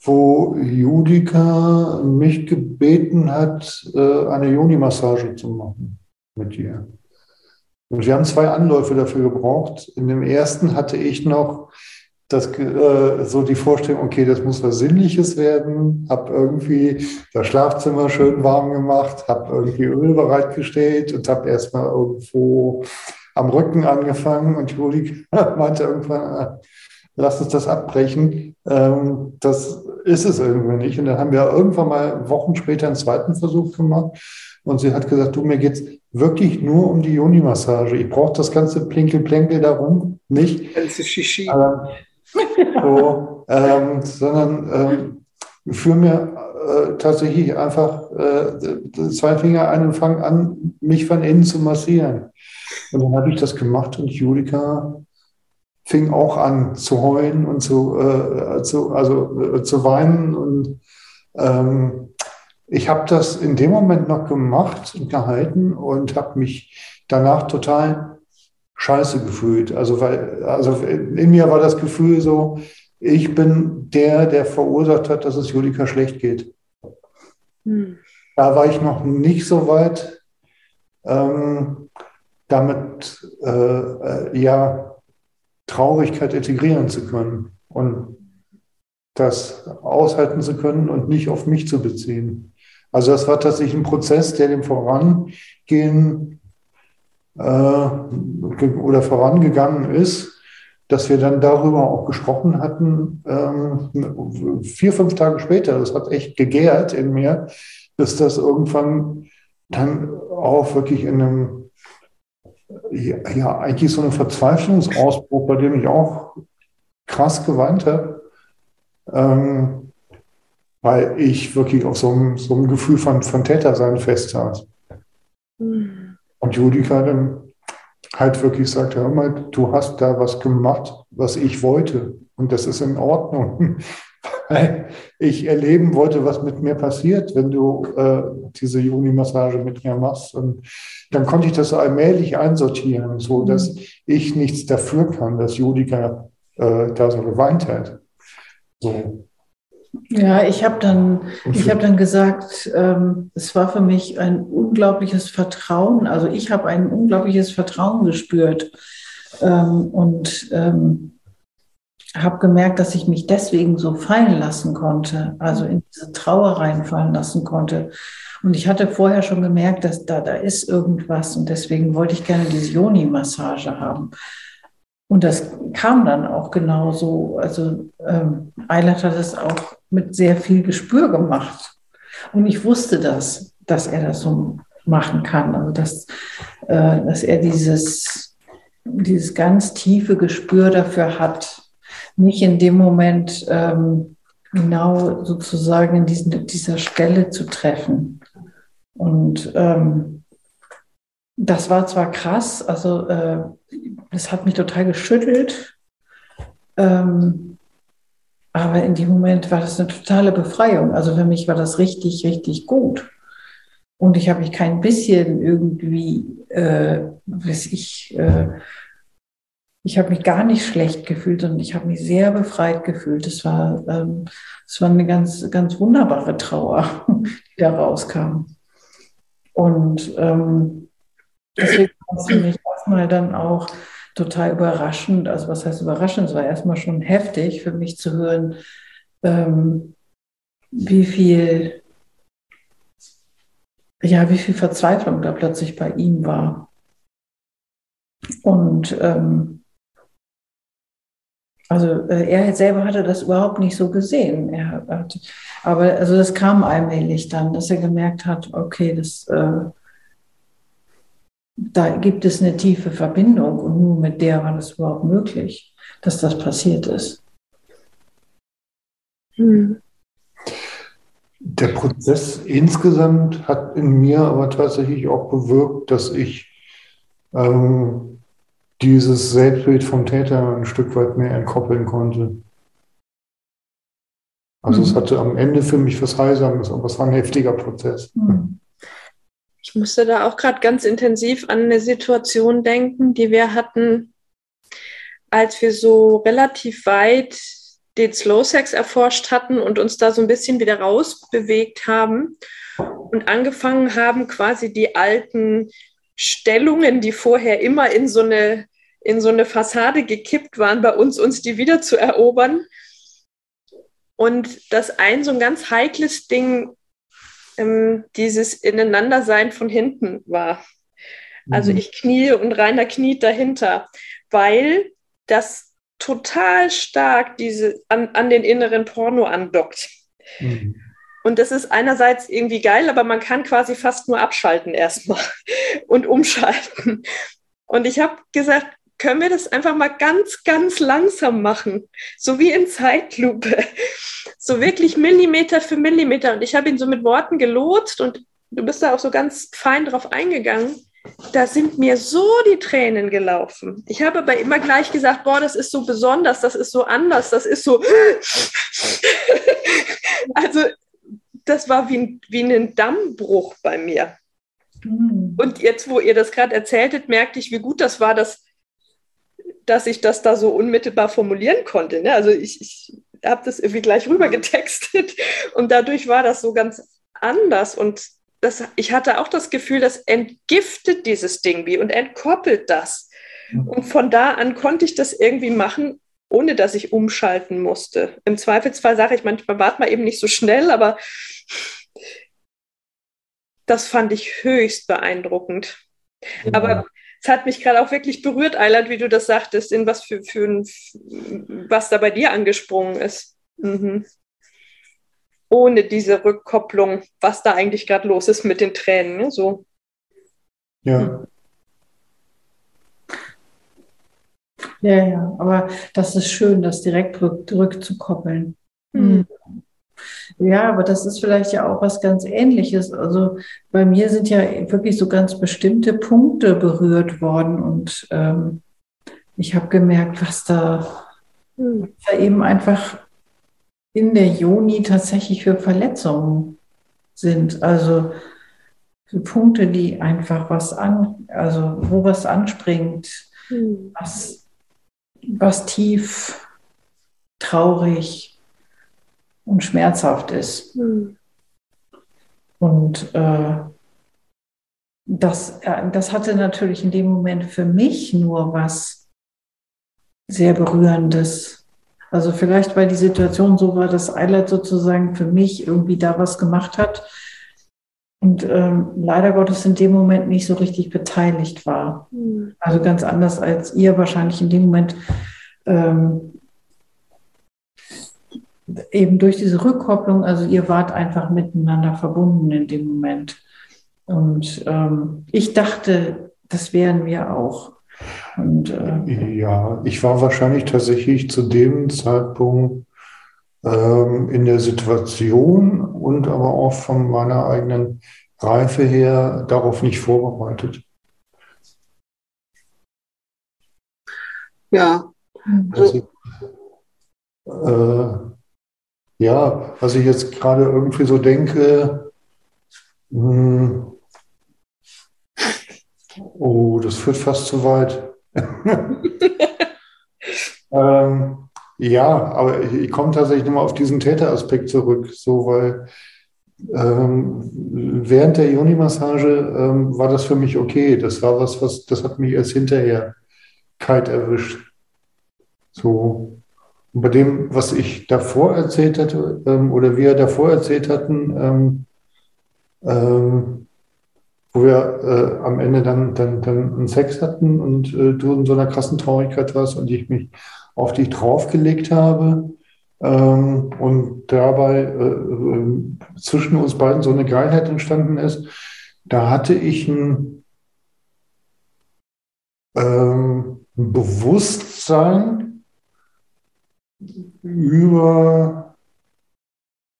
wo Judika mich gebeten hat, äh, eine Juni-Massage zu machen mit ihr. Und wir haben zwei Anläufe dafür gebraucht. In dem ersten hatte ich noch das, äh, so die Vorstellung, okay, das muss was Sinnliches werden, habe irgendwie das Schlafzimmer schön warm gemacht, habe irgendwie Öl bereitgestellt und habe erstmal irgendwo am Rücken angefangen und Judika meinte irgendwann, äh, lass uns das abbrechen. Ähm, das ist es irgendwie nicht. Und dann haben wir irgendwann mal Wochen später einen zweiten Versuch gemacht. Und sie hat gesagt, du, mir geht's wirklich nur um die Juni-Massage. Ich brauche das ganze Plinkel-Plänkel darum nicht. Ist Shishi. Ähm, so, ähm, sondern ähm, für mir äh, tatsächlich einfach äh, zwei Finger ein und fangen an, mich von innen zu massieren. Und dann habe ich das gemacht und Julika fing auch an zu heulen und zu, äh, zu also äh, zu weinen. Und ähm, ich habe das in dem Moment noch gemacht und gehalten und habe mich danach total scheiße gefühlt. Also, weil, also in mir war das Gefühl so, ich bin der, der verursacht hat, dass es Julika schlecht geht. Hm. Da war ich noch nicht so weit, ähm, damit äh, äh, ja Traurigkeit integrieren zu können und das aushalten zu können und nicht auf mich zu beziehen. Also das war tatsächlich ein Prozess, der dem Vorangehen äh, oder vorangegangen ist, dass wir dann darüber auch gesprochen hatten, ähm, vier, fünf Tage später. Das hat echt gegärt in mir, bis das irgendwann dann auch wirklich in einem ja, eigentlich so ein Verzweiflungsausbruch, bei dem ich auch krass geweint habe, ähm, weil ich wirklich auf so einem, so einem Gefühl von, von Tätersein festsaß. Mhm. Und Judika dann halt wirklich sagt, hör mal, du hast da was gemacht, was ich wollte. Und das ist in Ordnung weil ich erleben wollte, was mit mir passiert, wenn du äh, diese Juni-Massage mit mir machst. Und dann konnte ich das allmählich einsortieren, so mhm. dass ich nichts dafür kann, dass Judika äh, da so geweint hat. So. Ja, ich habe dann, ich habe dann gesagt, ähm, es war für mich ein unglaubliches Vertrauen. Also ich habe ein unglaubliches Vertrauen gespürt ähm, und ähm, habe gemerkt, dass ich mich deswegen so fallen lassen konnte, also in diese Trauer reinfallen lassen konnte. Und ich hatte vorher schon gemerkt, dass da, da ist irgendwas und deswegen wollte ich gerne diese Joni-Massage haben. Und das kam dann auch genauso. Also ähm, Eilert hat es auch mit sehr viel Gespür gemacht. Und ich wusste das, dass er das so machen kann. Also dass, äh, dass er dieses, dieses ganz tiefe Gespür dafür hat, mich in dem Moment ähm, genau sozusagen in diesen, dieser Stelle zu treffen. Und ähm, das war zwar krass, also äh, das hat mich total geschüttelt, ähm, aber in dem Moment war das eine totale Befreiung. Also für mich war das richtig, richtig gut. Und ich habe mich kein bisschen irgendwie, äh, weiß ich, äh, ich habe mich gar nicht schlecht gefühlt und ich habe mich sehr befreit gefühlt. Es war, ähm, war eine ganz, ganz wunderbare Trauer, die da rauskam. Und ähm, deswegen war es für mich erstmal dann auch total überraschend. Also was heißt überraschend? Es war erstmal schon heftig für mich zu hören, ähm, wie viel, ja, wie viel Verzweiflung da plötzlich bei ihm war. Und ähm, also äh, er selber hatte das überhaupt nicht so gesehen. Er hat, aber also das kam allmählich dann, dass er gemerkt hat, okay, das, äh, da gibt es eine tiefe Verbindung und nur mit der war das überhaupt möglich, dass das passiert ist. Hm. Der Prozess insgesamt hat in mir aber tatsächlich auch bewirkt, dass ich ähm, dieses Selbstbild vom Täter ein Stück weit mehr entkoppeln konnte. Also mhm. es hatte am Ende für mich was Heilsames, aber es war ein heftiger Prozess. Mhm. Ich musste da auch gerade ganz intensiv an eine Situation denken, die wir hatten, als wir so relativ weit den Slow Sex erforscht hatten und uns da so ein bisschen wieder rausbewegt haben und angefangen haben, quasi die alten Stellungen, die vorher immer in so eine, in so eine Fassade gekippt waren, bei uns, uns die wieder zu erobern. Und das ein so ein ganz heikles Ding, ähm, dieses Ineinandersein von hinten war. Also mhm. ich knie und Rainer kniet dahinter, weil das total stark diese, an, an den inneren Porno andockt. Mhm. Und das ist einerseits irgendwie geil, aber man kann quasi fast nur abschalten erstmal und umschalten. Und ich habe gesagt, können wir das einfach mal ganz, ganz langsam machen, so wie in Zeitlupe, so wirklich Millimeter für Millimeter. Und ich habe ihn so mit Worten gelotst und du bist da auch so ganz fein drauf eingegangen. Da sind mir so die Tränen gelaufen. Ich habe aber immer gleich gesagt, boah, das ist so besonders, das ist so anders, das ist so. also das war wie, wie ein Dammbruch bei mir. Mhm. Und jetzt, wo ihr das gerade erzähltet, merkte ich, wie gut das war, dass, dass ich das da so unmittelbar formulieren konnte. Ne? Also ich, ich habe das irgendwie gleich rüber getextet und dadurch war das so ganz anders und das, ich hatte auch das Gefühl, das entgiftet dieses Ding wie und entkoppelt das. Mhm. Und von da an konnte ich das irgendwie machen, ohne dass ich umschalten musste. Im Zweifelsfall sage ich manchmal, warte mal eben nicht so schnell, aber das fand ich höchst beeindruckend. Ja. Aber es hat mich gerade auch wirklich berührt, Eiland, wie du das sagtest, in was für, für ein, was da bei dir angesprungen ist. Mhm. Ohne diese Rückkopplung, was da eigentlich gerade los ist mit den Tränen. Ne? So. Ja. Ja, ja, aber das ist schön, das direkt rück, rückzukoppeln. Mhm. Ja, aber das ist vielleicht ja auch was ganz Ähnliches. Also bei mir sind ja wirklich so ganz bestimmte Punkte berührt worden und ähm, ich habe gemerkt, was da, hm. da eben einfach in der Joni tatsächlich für Verletzungen sind. Also für Punkte, die einfach was an, also wo was anspringt, mhm. was, was tief traurig, und schmerzhaft ist. Mhm. Und äh, das, äh, das hatte natürlich in dem Moment für mich nur was sehr Berührendes. Also vielleicht, weil die Situation so war, dass Eilert sozusagen für mich irgendwie da was gemacht hat und ähm, leider Gottes in dem Moment nicht so richtig beteiligt war. Mhm. Also ganz anders als ihr wahrscheinlich in dem Moment ähm, eben durch diese Rückkopplung, also ihr wart einfach miteinander verbunden in dem Moment. Und ähm, ich dachte, das wären wir auch. Und, äh, ja, ich war wahrscheinlich tatsächlich zu dem Zeitpunkt in der Situation und aber auch von meiner eigenen Reife her darauf nicht vorbereitet. Ja. Also, äh, ja, was ich jetzt gerade irgendwie so denke, hm, oh, das führt fast zu weit. Ähm, ja, aber ich, ich komme tatsächlich nochmal auf diesen Täteraspekt zurück, so weil ähm, während der Juni-Massage ähm, war das für mich okay. Das war was, was, das hat mich erst hinterher kalt erwischt. So. Und bei dem, was ich davor erzählt hatte, ähm, oder wir davor erzählt hatten, ähm, ähm, wo wir äh, am Ende dann, dann, dann einen Sex hatten und äh, du in so einer krassen Traurigkeit warst und ich mich auf dich draufgelegt habe. Ähm, und dabei äh, äh, zwischen uns beiden so eine Geilheit entstanden ist, da hatte ich ein, ähm, ein Bewusstsein über,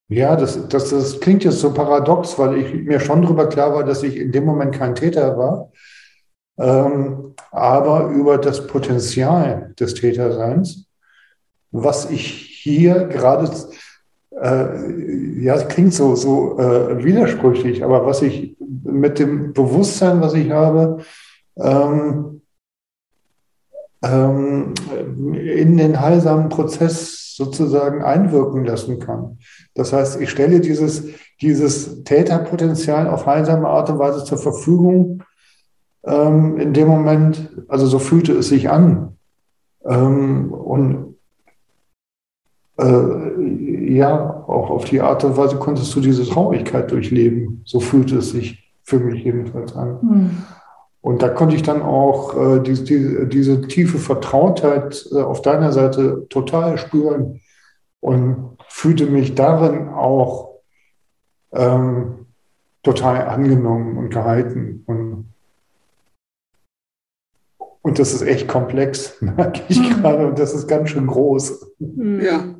ja, das, das, das klingt jetzt so paradox, weil ich mir schon darüber klar war, dass ich in dem Moment kein Täter war, aber über das Potenzial des Täterseins, was ich hier gerade, äh, ja, klingt so, so äh, widersprüchlich, aber was ich mit dem Bewusstsein, was ich habe, ähm, ähm, in den heilsamen Prozess sozusagen einwirken lassen kann. Das heißt, ich stelle dieses, dieses Täterpotenzial auf heilsame Art und Weise zur Verfügung, ähm, in dem Moment, also so fühlte es sich an. Ähm, und äh, ja, auch auf die Art und Weise konntest du diese Traurigkeit durchleben. So fühlte es sich für mich jedenfalls an. Mhm. Und da konnte ich dann auch äh, die, die, diese tiefe Vertrautheit äh, auf deiner Seite total spüren und fühlte mich darin auch ähm, total angenommen und gehalten. Und und das ist echt komplex, merke ich mhm. gerade. Und das ist ganz schön groß. Mhm. Ja.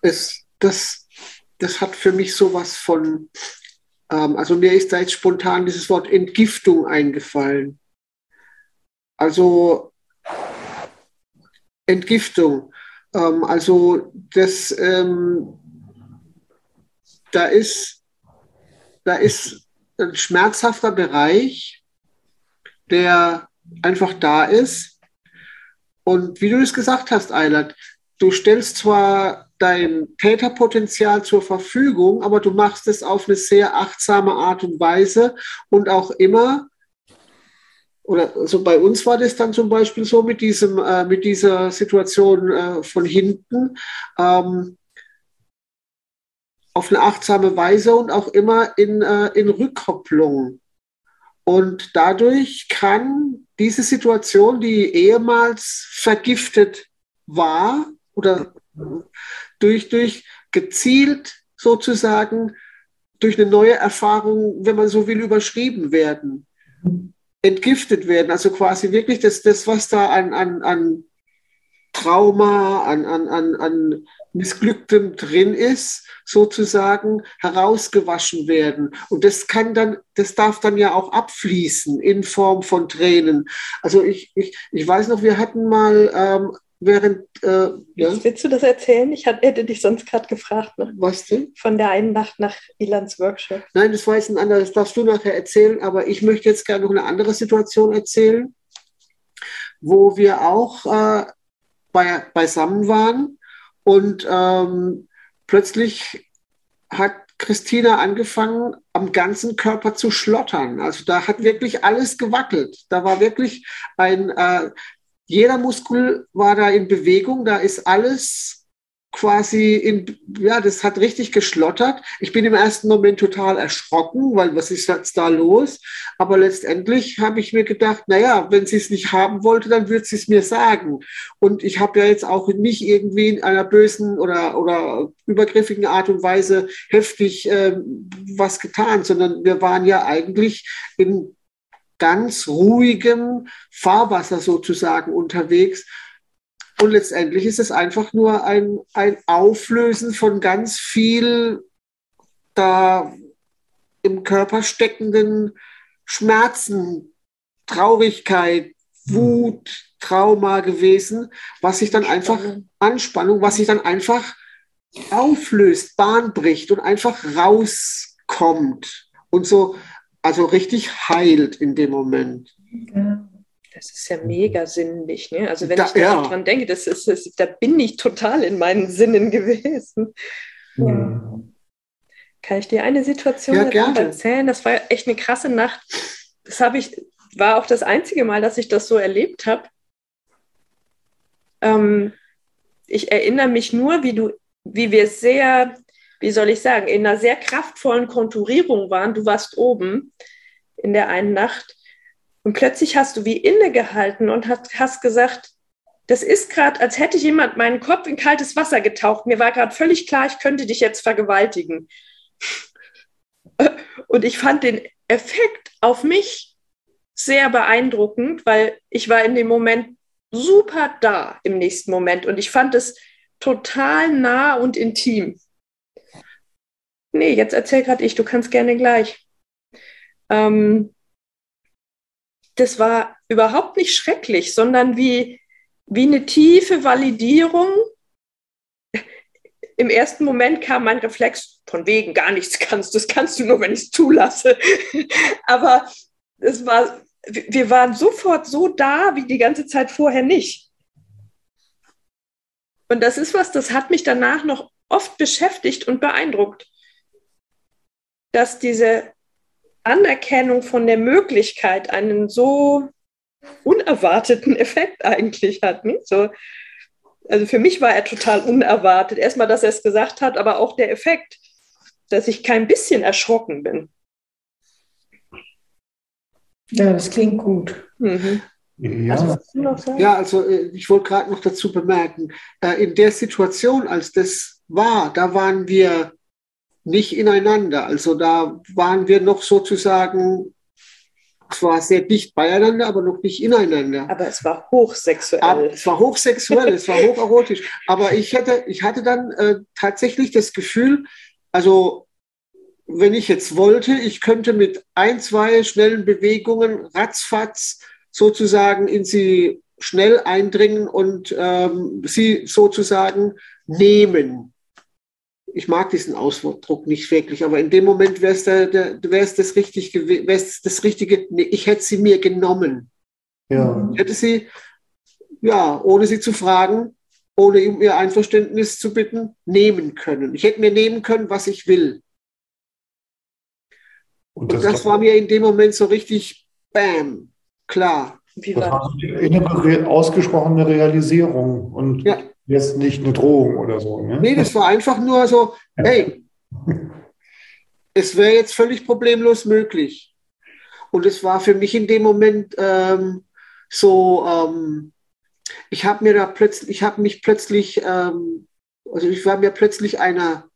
Es, das, das hat für mich sowas von, ähm, also mir ist da jetzt spontan dieses Wort Entgiftung eingefallen. Also Entgiftung. Ähm, also das, ähm, da ist, da ist ein schmerzhafter Bereich, der einfach da ist. Und wie du es gesagt hast, Eilert, du stellst zwar dein Täterpotenzial zur Verfügung, aber du machst es auf eine sehr achtsame Art und Weise und auch immer, oder also bei uns war das dann zum Beispiel so mit, diesem, äh, mit dieser Situation äh, von hinten, ähm, auf eine achtsame Weise und auch immer in, äh, in Rückkopplung. Und dadurch kann diese Situation, die ehemals vergiftet war oder durch, durch gezielt sozusagen durch eine neue Erfahrung, wenn man so will, überschrieben werden, entgiftet werden. Also quasi wirklich das, das was da an, an, an Trauma, an, an, an, an Missglücktem drin ist, sozusagen herausgewaschen werden. Und das kann dann, das darf dann ja auch abfließen in Form von Tränen. Also ich, ich, ich weiß noch, wir hatten mal ähm, während. Äh, ja? Willst du das erzählen? Ich hätte dich sonst gerade gefragt. Ne? Was denn? Von der einen Nacht nach Ilans Workshop. Nein, das war jetzt ein anderes, das darfst du nachher erzählen, aber ich möchte jetzt gerne noch eine andere Situation erzählen, wo wir auch äh, bei, beisammen waren und ähm, plötzlich hat Christina angefangen, am ganzen Körper zu schlottern. Also da hat wirklich alles gewackelt. Da war wirklich ein, äh, jeder Muskel war da in Bewegung, da ist alles quasi in, ja, das hat richtig geschlottert. Ich bin im ersten Moment total erschrocken, weil was ist jetzt da los? Aber letztendlich habe ich mir gedacht, naja, wenn sie es nicht haben wollte, dann wird sie es mir sagen. Und ich habe ja jetzt auch nicht irgendwie in einer bösen oder, oder übergriffigen Art und Weise heftig äh, was getan, sondern wir waren ja eigentlich in ganz ruhigem Fahrwasser sozusagen unterwegs und letztendlich ist es einfach nur ein, ein Auflösen von ganz viel da im Körper steckenden Schmerzen, Traurigkeit, Wut, Trauma gewesen, was sich dann einfach, Anspannung, was sich dann einfach auflöst, Bahn bricht und einfach rauskommt und so, also richtig heilt in dem Moment. Ja. Das ist ja mega sinnlich. Ne? Also wenn da, ich ja. dran denke, das ist, das, da bin ich total in meinen Sinnen gewesen. Ja. Kann ich dir eine Situation ja, erzählen? Das war echt eine krasse Nacht. Das habe ich, war auch das einzige Mal, dass ich das so erlebt habe. Ähm, ich erinnere mich nur, wie du, wie wir sehr, wie soll ich sagen, in einer sehr kraftvollen Konturierung waren. Du warst oben in der einen Nacht und plötzlich hast du wie innegehalten und hast, hast gesagt, das ist gerade, als hätte jemand meinen Kopf in kaltes Wasser getaucht. Mir war gerade völlig klar, ich könnte dich jetzt vergewaltigen. Und ich fand den Effekt auf mich sehr beeindruckend, weil ich war in dem Moment super da im nächsten Moment und ich fand es total nah und intim. Nee, jetzt erzähl gerade ich, du kannst gerne gleich. Ähm, das war überhaupt nicht schrecklich, sondern wie, wie eine tiefe Validierung. Im ersten Moment kam mein Reflex, von wegen gar nichts kannst, das kannst du nur, wenn ich es zulasse. Aber es war, wir waren sofort so da wie die ganze Zeit vorher nicht. Und das ist was, das hat mich danach noch oft beschäftigt und beeindruckt, dass diese Anerkennung von der Möglichkeit einen so unerwarteten Effekt eigentlich hat. Nicht? So, also für mich war er total unerwartet. Erstmal, dass er es gesagt hat, aber auch der Effekt, dass ich kein bisschen erschrocken bin. Ja, das klingt gut. Mhm. Ja. Also, ja, also äh, ich wollte gerade noch dazu bemerken, äh, in der Situation, als das war, da waren wir nicht ineinander. Also da waren wir noch sozusagen zwar sehr dicht beieinander, aber noch nicht ineinander. Aber es war hochsexuell. Aber es war hochsexuell, es war hocherotisch. Aber ich hatte, ich hatte dann äh, tatsächlich das Gefühl, also wenn ich jetzt wollte, ich könnte mit ein, zwei schnellen Bewegungen ratzfatz sozusagen in sie schnell eindringen und ähm, sie sozusagen nehmen ich mag diesen Ausdruck nicht wirklich, aber in dem Moment wäre es das, richtig, das Richtige, nee, ich hätte sie mir genommen. Ja. Ich hätte sie, ja, ohne sie zu fragen, ohne um ihr Einverständnis zu bitten, nehmen können. Ich hätte mir nehmen können, was ich will. Und das, Und das war mir in dem Moment so richtig, bam, klar. Wie das war eine innere, ausgesprochene Realisierung. Und ja jetzt nicht eine Drohung oder so. Ne? Nee, das war einfach nur so, hey, es wäre jetzt völlig problemlos möglich. Und es war für mich in dem Moment ähm, so, ähm, ich habe mir da plötzlich, ich habe mich plötzlich, ähm, also ich war mir plötzlich einer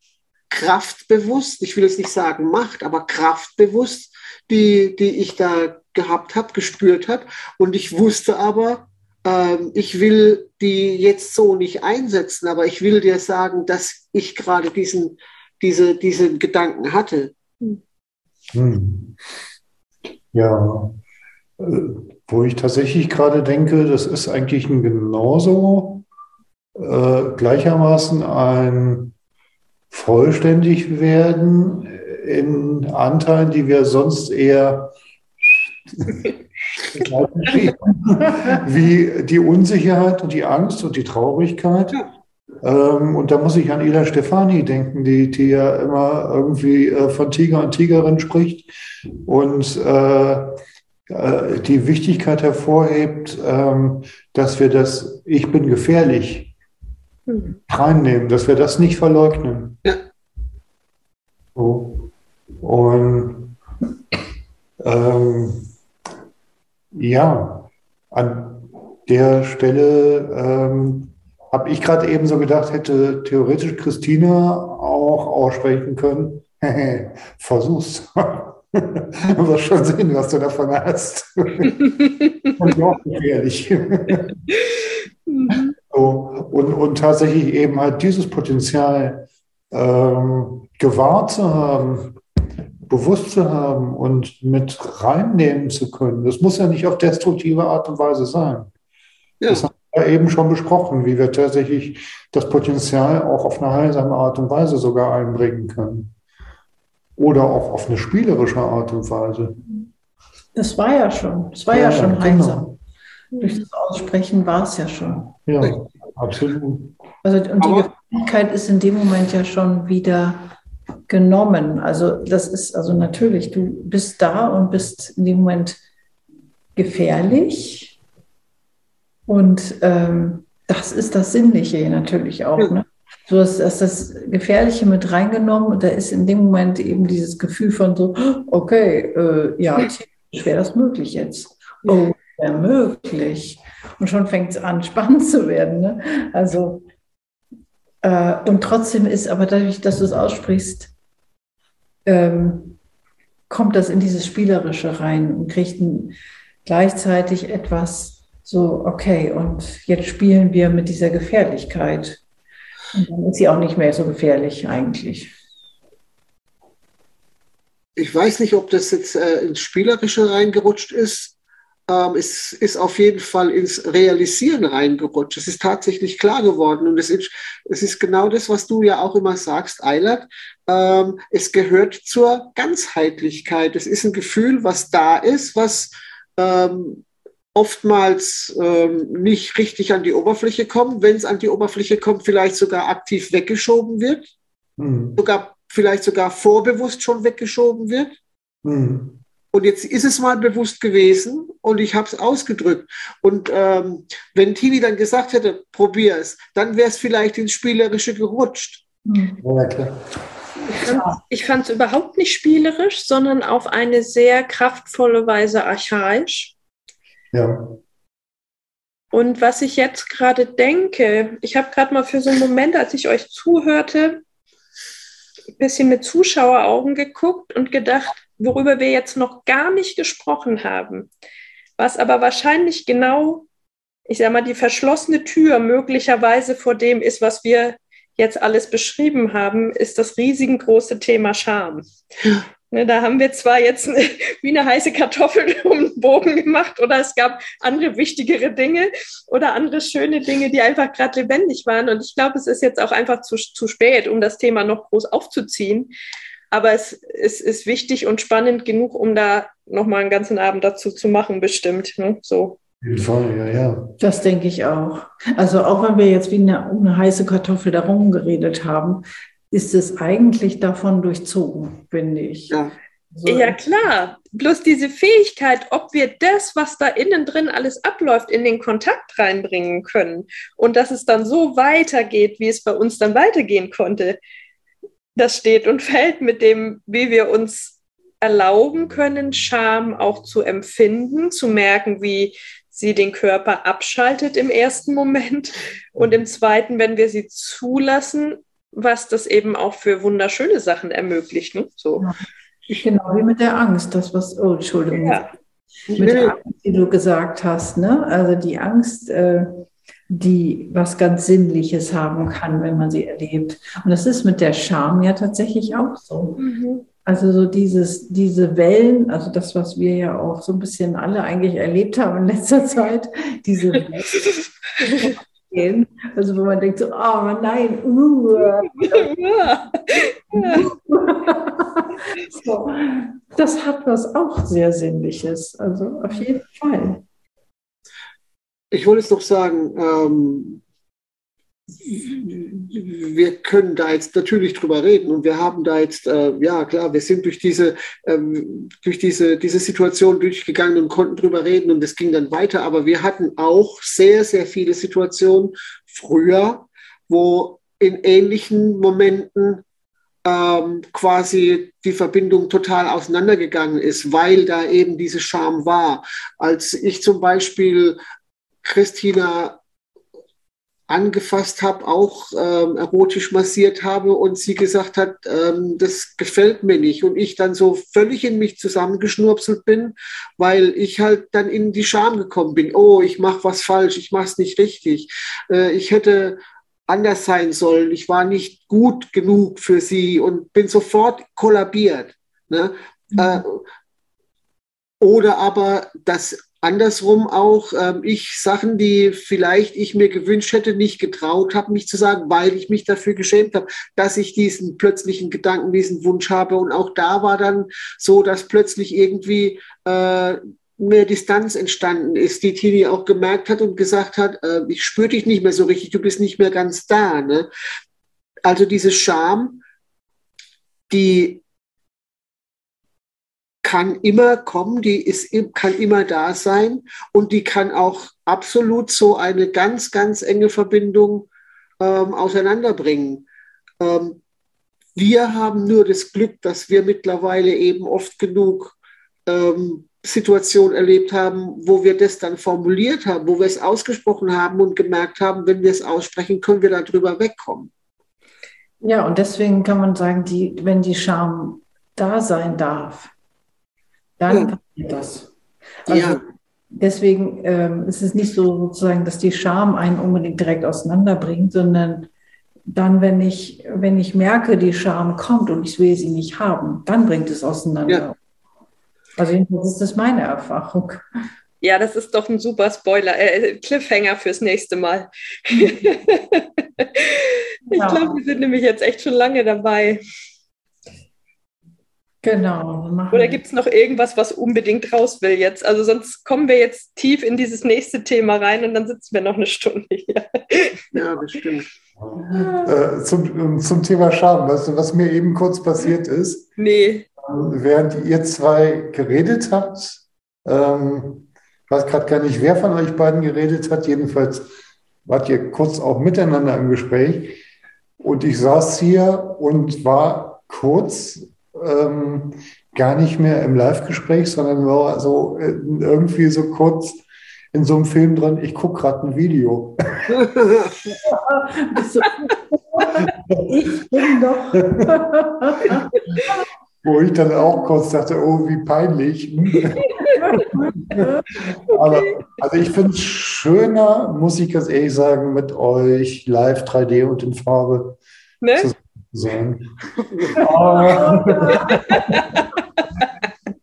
Kraft bewusst, ich will jetzt nicht sagen Macht, aber Kraft bewusst, die, die ich da gehabt habe, gespürt habe. Und ich wusste aber, ich will die jetzt so nicht einsetzen, aber ich will dir sagen, dass ich gerade diesen, diese, diesen Gedanken hatte. Hm. Ja, äh, wo ich tatsächlich gerade denke, das ist eigentlich ein genauso äh, gleichermaßen ein vollständig werden in Anteilen, die wir sonst eher wie die Unsicherheit und die Angst und die Traurigkeit. Ähm, und da muss ich an Ila Stefani denken, die, die ja immer irgendwie äh, von Tiger und Tigerin spricht und äh, äh, die Wichtigkeit hervorhebt, ähm, dass wir das Ich bin gefährlich mhm. reinnehmen, dass wir das nicht verleugnen. Ja. So. Und ähm, ja, an der Stelle ähm, habe ich gerade eben so gedacht, hätte theoretisch Christina auch aussprechen können. Versuch's. du wirst schon sehen, was du davon hast. und auch gefährlich. so, und, und tatsächlich eben halt dieses Potenzial ähm, gewahrt zu haben, bewusst zu haben und mit reinnehmen zu können. Das muss ja nicht auf destruktive Art und Weise sein. Ja. Das haben wir eben schon besprochen, wie wir tatsächlich das Potenzial auch auf eine heilsame Art und Weise sogar einbringen können. Oder auch auf eine spielerische Art und Weise. Das war ja schon, das war ja, ja schon genau. heilsam. Durch das Aussprechen war es ja schon. Ja, absolut. Also, und die Gefälligkeit ist in dem Moment ja schon wieder genommen. Also das ist also natürlich, du bist da und bist in dem Moment gefährlich. Und ähm, das ist das Sinnliche natürlich auch. Ja. Ne? So ist, ist das Gefährliche mit reingenommen und da ist in dem Moment eben dieses Gefühl von so, okay, äh, ja, wäre das möglich jetzt. Oh, wäre möglich. Und schon fängt es an, spannend zu werden. Ne? Also, und trotzdem ist aber dadurch, dass du es aussprichst, ähm, kommt das in dieses Spielerische rein und kriegt ein, gleichzeitig etwas so, okay, und jetzt spielen wir mit dieser Gefährlichkeit. Und dann ist sie auch nicht mehr so gefährlich eigentlich. Ich weiß nicht, ob das jetzt äh, ins Spielerische reingerutscht ist. Ähm, es ist auf jeden Fall ins Realisieren reingerutscht. Es ist tatsächlich klar geworden. Und es ist, es ist genau das, was du ja auch immer sagst, Eilert. Ähm, es gehört zur Ganzheitlichkeit. Es ist ein Gefühl, was da ist, was ähm, oftmals ähm, nicht richtig an die Oberfläche kommt, wenn es an die Oberfläche kommt, vielleicht sogar aktiv weggeschoben wird, mhm. sogar vielleicht sogar vorbewusst schon weggeschoben wird. Mhm. Und jetzt ist es mal bewusst gewesen und ich habe es ausgedrückt. Und ähm, wenn Tini dann gesagt hätte, probier es, dann wäre es vielleicht ins Spielerische gerutscht. Ja, klar. Ich fand es überhaupt nicht spielerisch, sondern auf eine sehr kraftvolle Weise archaisch. Ja. Und was ich jetzt gerade denke, ich habe gerade mal für so einen Moment, als ich euch zuhörte, ein bisschen mit Zuschaueraugen geguckt und gedacht, worüber wir jetzt noch gar nicht gesprochen haben, was aber wahrscheinlich genau, ich sage mal, die verschlossene Tür möglicherweise vor dem ist, was wir jetzt alles beschrieben haben, ist das riesengroße Thema Scham. Ne, da haben wir zwar jetzt wie eine heiße Kartoffel um den Bogen gemacht oder es gab andere wichtigere Dinge oder andere schöne Dinge, die einfach gerade lebendig waren. Und ich glaube, es ist jetzt auch einfach zu, zu spät, um das Thema noch groß aufzuziehen. Aber es, es ist wichtig und spannend genug, um da nochmal einen ganzen Abend dazu zu machen, bestimmt. Ne? So. Auf jeden Fall, ja, ja. Das denke ich auch. Also auch wenn wir jetzt wie eine, eine heiße Kartoffel darum geredet haben, ist es eigentlich davon durchzogen, finde ich. Ja. So. Ja, klar. Bloß diese Fähigkeit, ob wir das, was da innen drin alles abläuft, in den Kontakt reinbringen können und dass es dann so weitergeht, wie es bei uns dann weitergehen konnte, das steht und fällt mit dem, wie wir uns erlauben können, Scham auch zu empfinden, zu merken, wie sie den Körper abschaltet im ersten Moment und im zweiten, wenn wir sie zulassen, was das eben auch für wunderschöne Sachen ermöglicht. Ne? So. Genau wie mit der Angst, das was, oh, Entschuldigung. Ja. Mit der Angst, die du gesagt hast, ne? Also die Angst, äh, die was ganz Sinnliches haben kann, wenn man sie erlebt. Und das ist mit der Scham ja tatsächlich auch so. Mhm. Also so dieses, diese Wellen, also das, was wir ja auch so ein bisschen alle eigentlich erlebt haben in letzter Zeit, diese Wellen. Also wo man denkt so, oh nein, uh. so, das hat was auch sehr Sinnliches. Also auf jeden Fall. Ich wollte es doch sagen, ähm, wir können da jetzt natürlich drüber reden und wir haben da jetzt, äh, ja klar, wir sind durch diese, ähm, durch diese, diese Situation durchgegangen und konnten drüber reden und es ging dann weiter, aber wir hatten auch sehr, sehr viele Situationen früher, wo in ähnlichen Momenten ähm, quasi die Verbindung total auseinandergegangen ist, weil da eben diese Scham war. Als ich zum Beispiel Christina angefasst habe, auch ähm, erotisch massiert habe und sie gesagt hat, ähm, das gefällt mir nicht und ich dann so völlig in mich zusammengeschnurpselt bin, weil ich halt dann in die Scham gekommen bin. Oh, ich mache was falsch, ich mache es nicht richtig. Äh, ich hätte anders sein sollen, ich war nicht gut genug für sie und bin sofort kollabiert. Ne? Mhm. Äh, oder aber das andersrum auch ähm, ich Sachen, die vielleicht ich mir gewünscht hätte, nicht getraut habe, mich zu sagen, weil ich mich dafür geschämt habe, dass ich diesen plötzlichen Gedanken, diesen Wunsch habe. Und auch da war dann so, dass plötzlich irgendwie äh, mehr Distanz entstanden ist, die Tini auch gemerkt hat und gesagt hat, äh, ich spüre dich nicht mehr so richtig, du bist nicht mehr ganz da. Ne? Also diese Scham, die kann immer kommen, die ist, kann immer da sein und die kann auch absolut so eine ganz, ganz enge Verbindung ähm, auseinanderbringen. Ähm, wir haben nur das Glück, dass wir mittlerweile eben oft genug ähm, Situationen erlebt haben, wo wir das dann formuliert haben, wo wir es ausgesprochen haben und gemerkt haben, wenn wir es aussprechen, können wir darüber wegkommen. Ja, und deswegen kann man sagen, die, wenn die Scham da sein darf, dann ja. passiert das. Also ja. Deswegen ähm, ist es nicht so sozusagen, dass die Scham einen unbedingt direkt auseinanderbringt, sondern dann, wenn ich, wenn ich merke, die Scham kommt und ich will sie nicht haben, dann bringt es auseinander. Ja. Also jedenfalls ist das meine Erfahrung. Ja, das ist doch ein super Spoiler, äh, Cliffhanger fürs nächste Mal. ich ja. glaube, wir sind nämlich jetzt echt schon lange dabei. Genau. Oder gibt es noch irgendwas, was unbedingt raus will jetzt? Also sonst kommen wir jetzt tief in dieses nächste Thema rein und dann sitzen wir noch eine Stunde hier. Ja, bestimmt. Äh, zum, zum Thema Scham, weißt du, was mir eben kurz passiert ist? Nee. Während ihr zwei geredet habt, ähm, ich weiß gerade gar nicht, wer von euch beiden geredet hat, jedenfalls wart ihr kurz auch miteinander im Gespräch. Und ich saß hier und war kurz ähm, gar nicht mehr im Live-Gespräch, sondern war so äh, irgendwie so kurz in so einem Film drin, ich gucke gerade ein Video. ich bin doch. Wo ich dann auch kurz dachte, oh, wie peinlich. Aber also ich finde es schöner, muss ich ganz ehrlich sagen, mit euch live 3D und in Farbe ne? zu sein.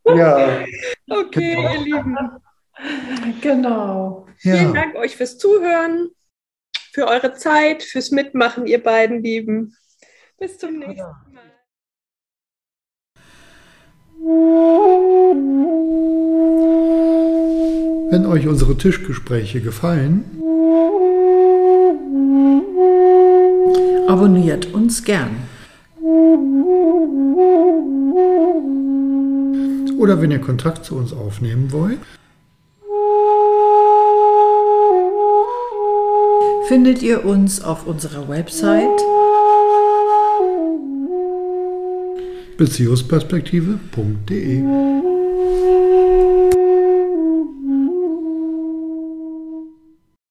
ja. Okay, genau. ihr Lieben. Genau. Ja. Vielen Dank euch fürs Zuhören, für eure Zeit, fürs Mitmachen, ihr beiden Lieben. Bis zum nächsten Mal. Wenn euch unsere Tischgespräche gefallen, abonniert uns gern. Oder wenn ihr Kontakt zu uns aufnehmen wollt, findet ihr uns auf unserer Website beziehungsperspektive.de.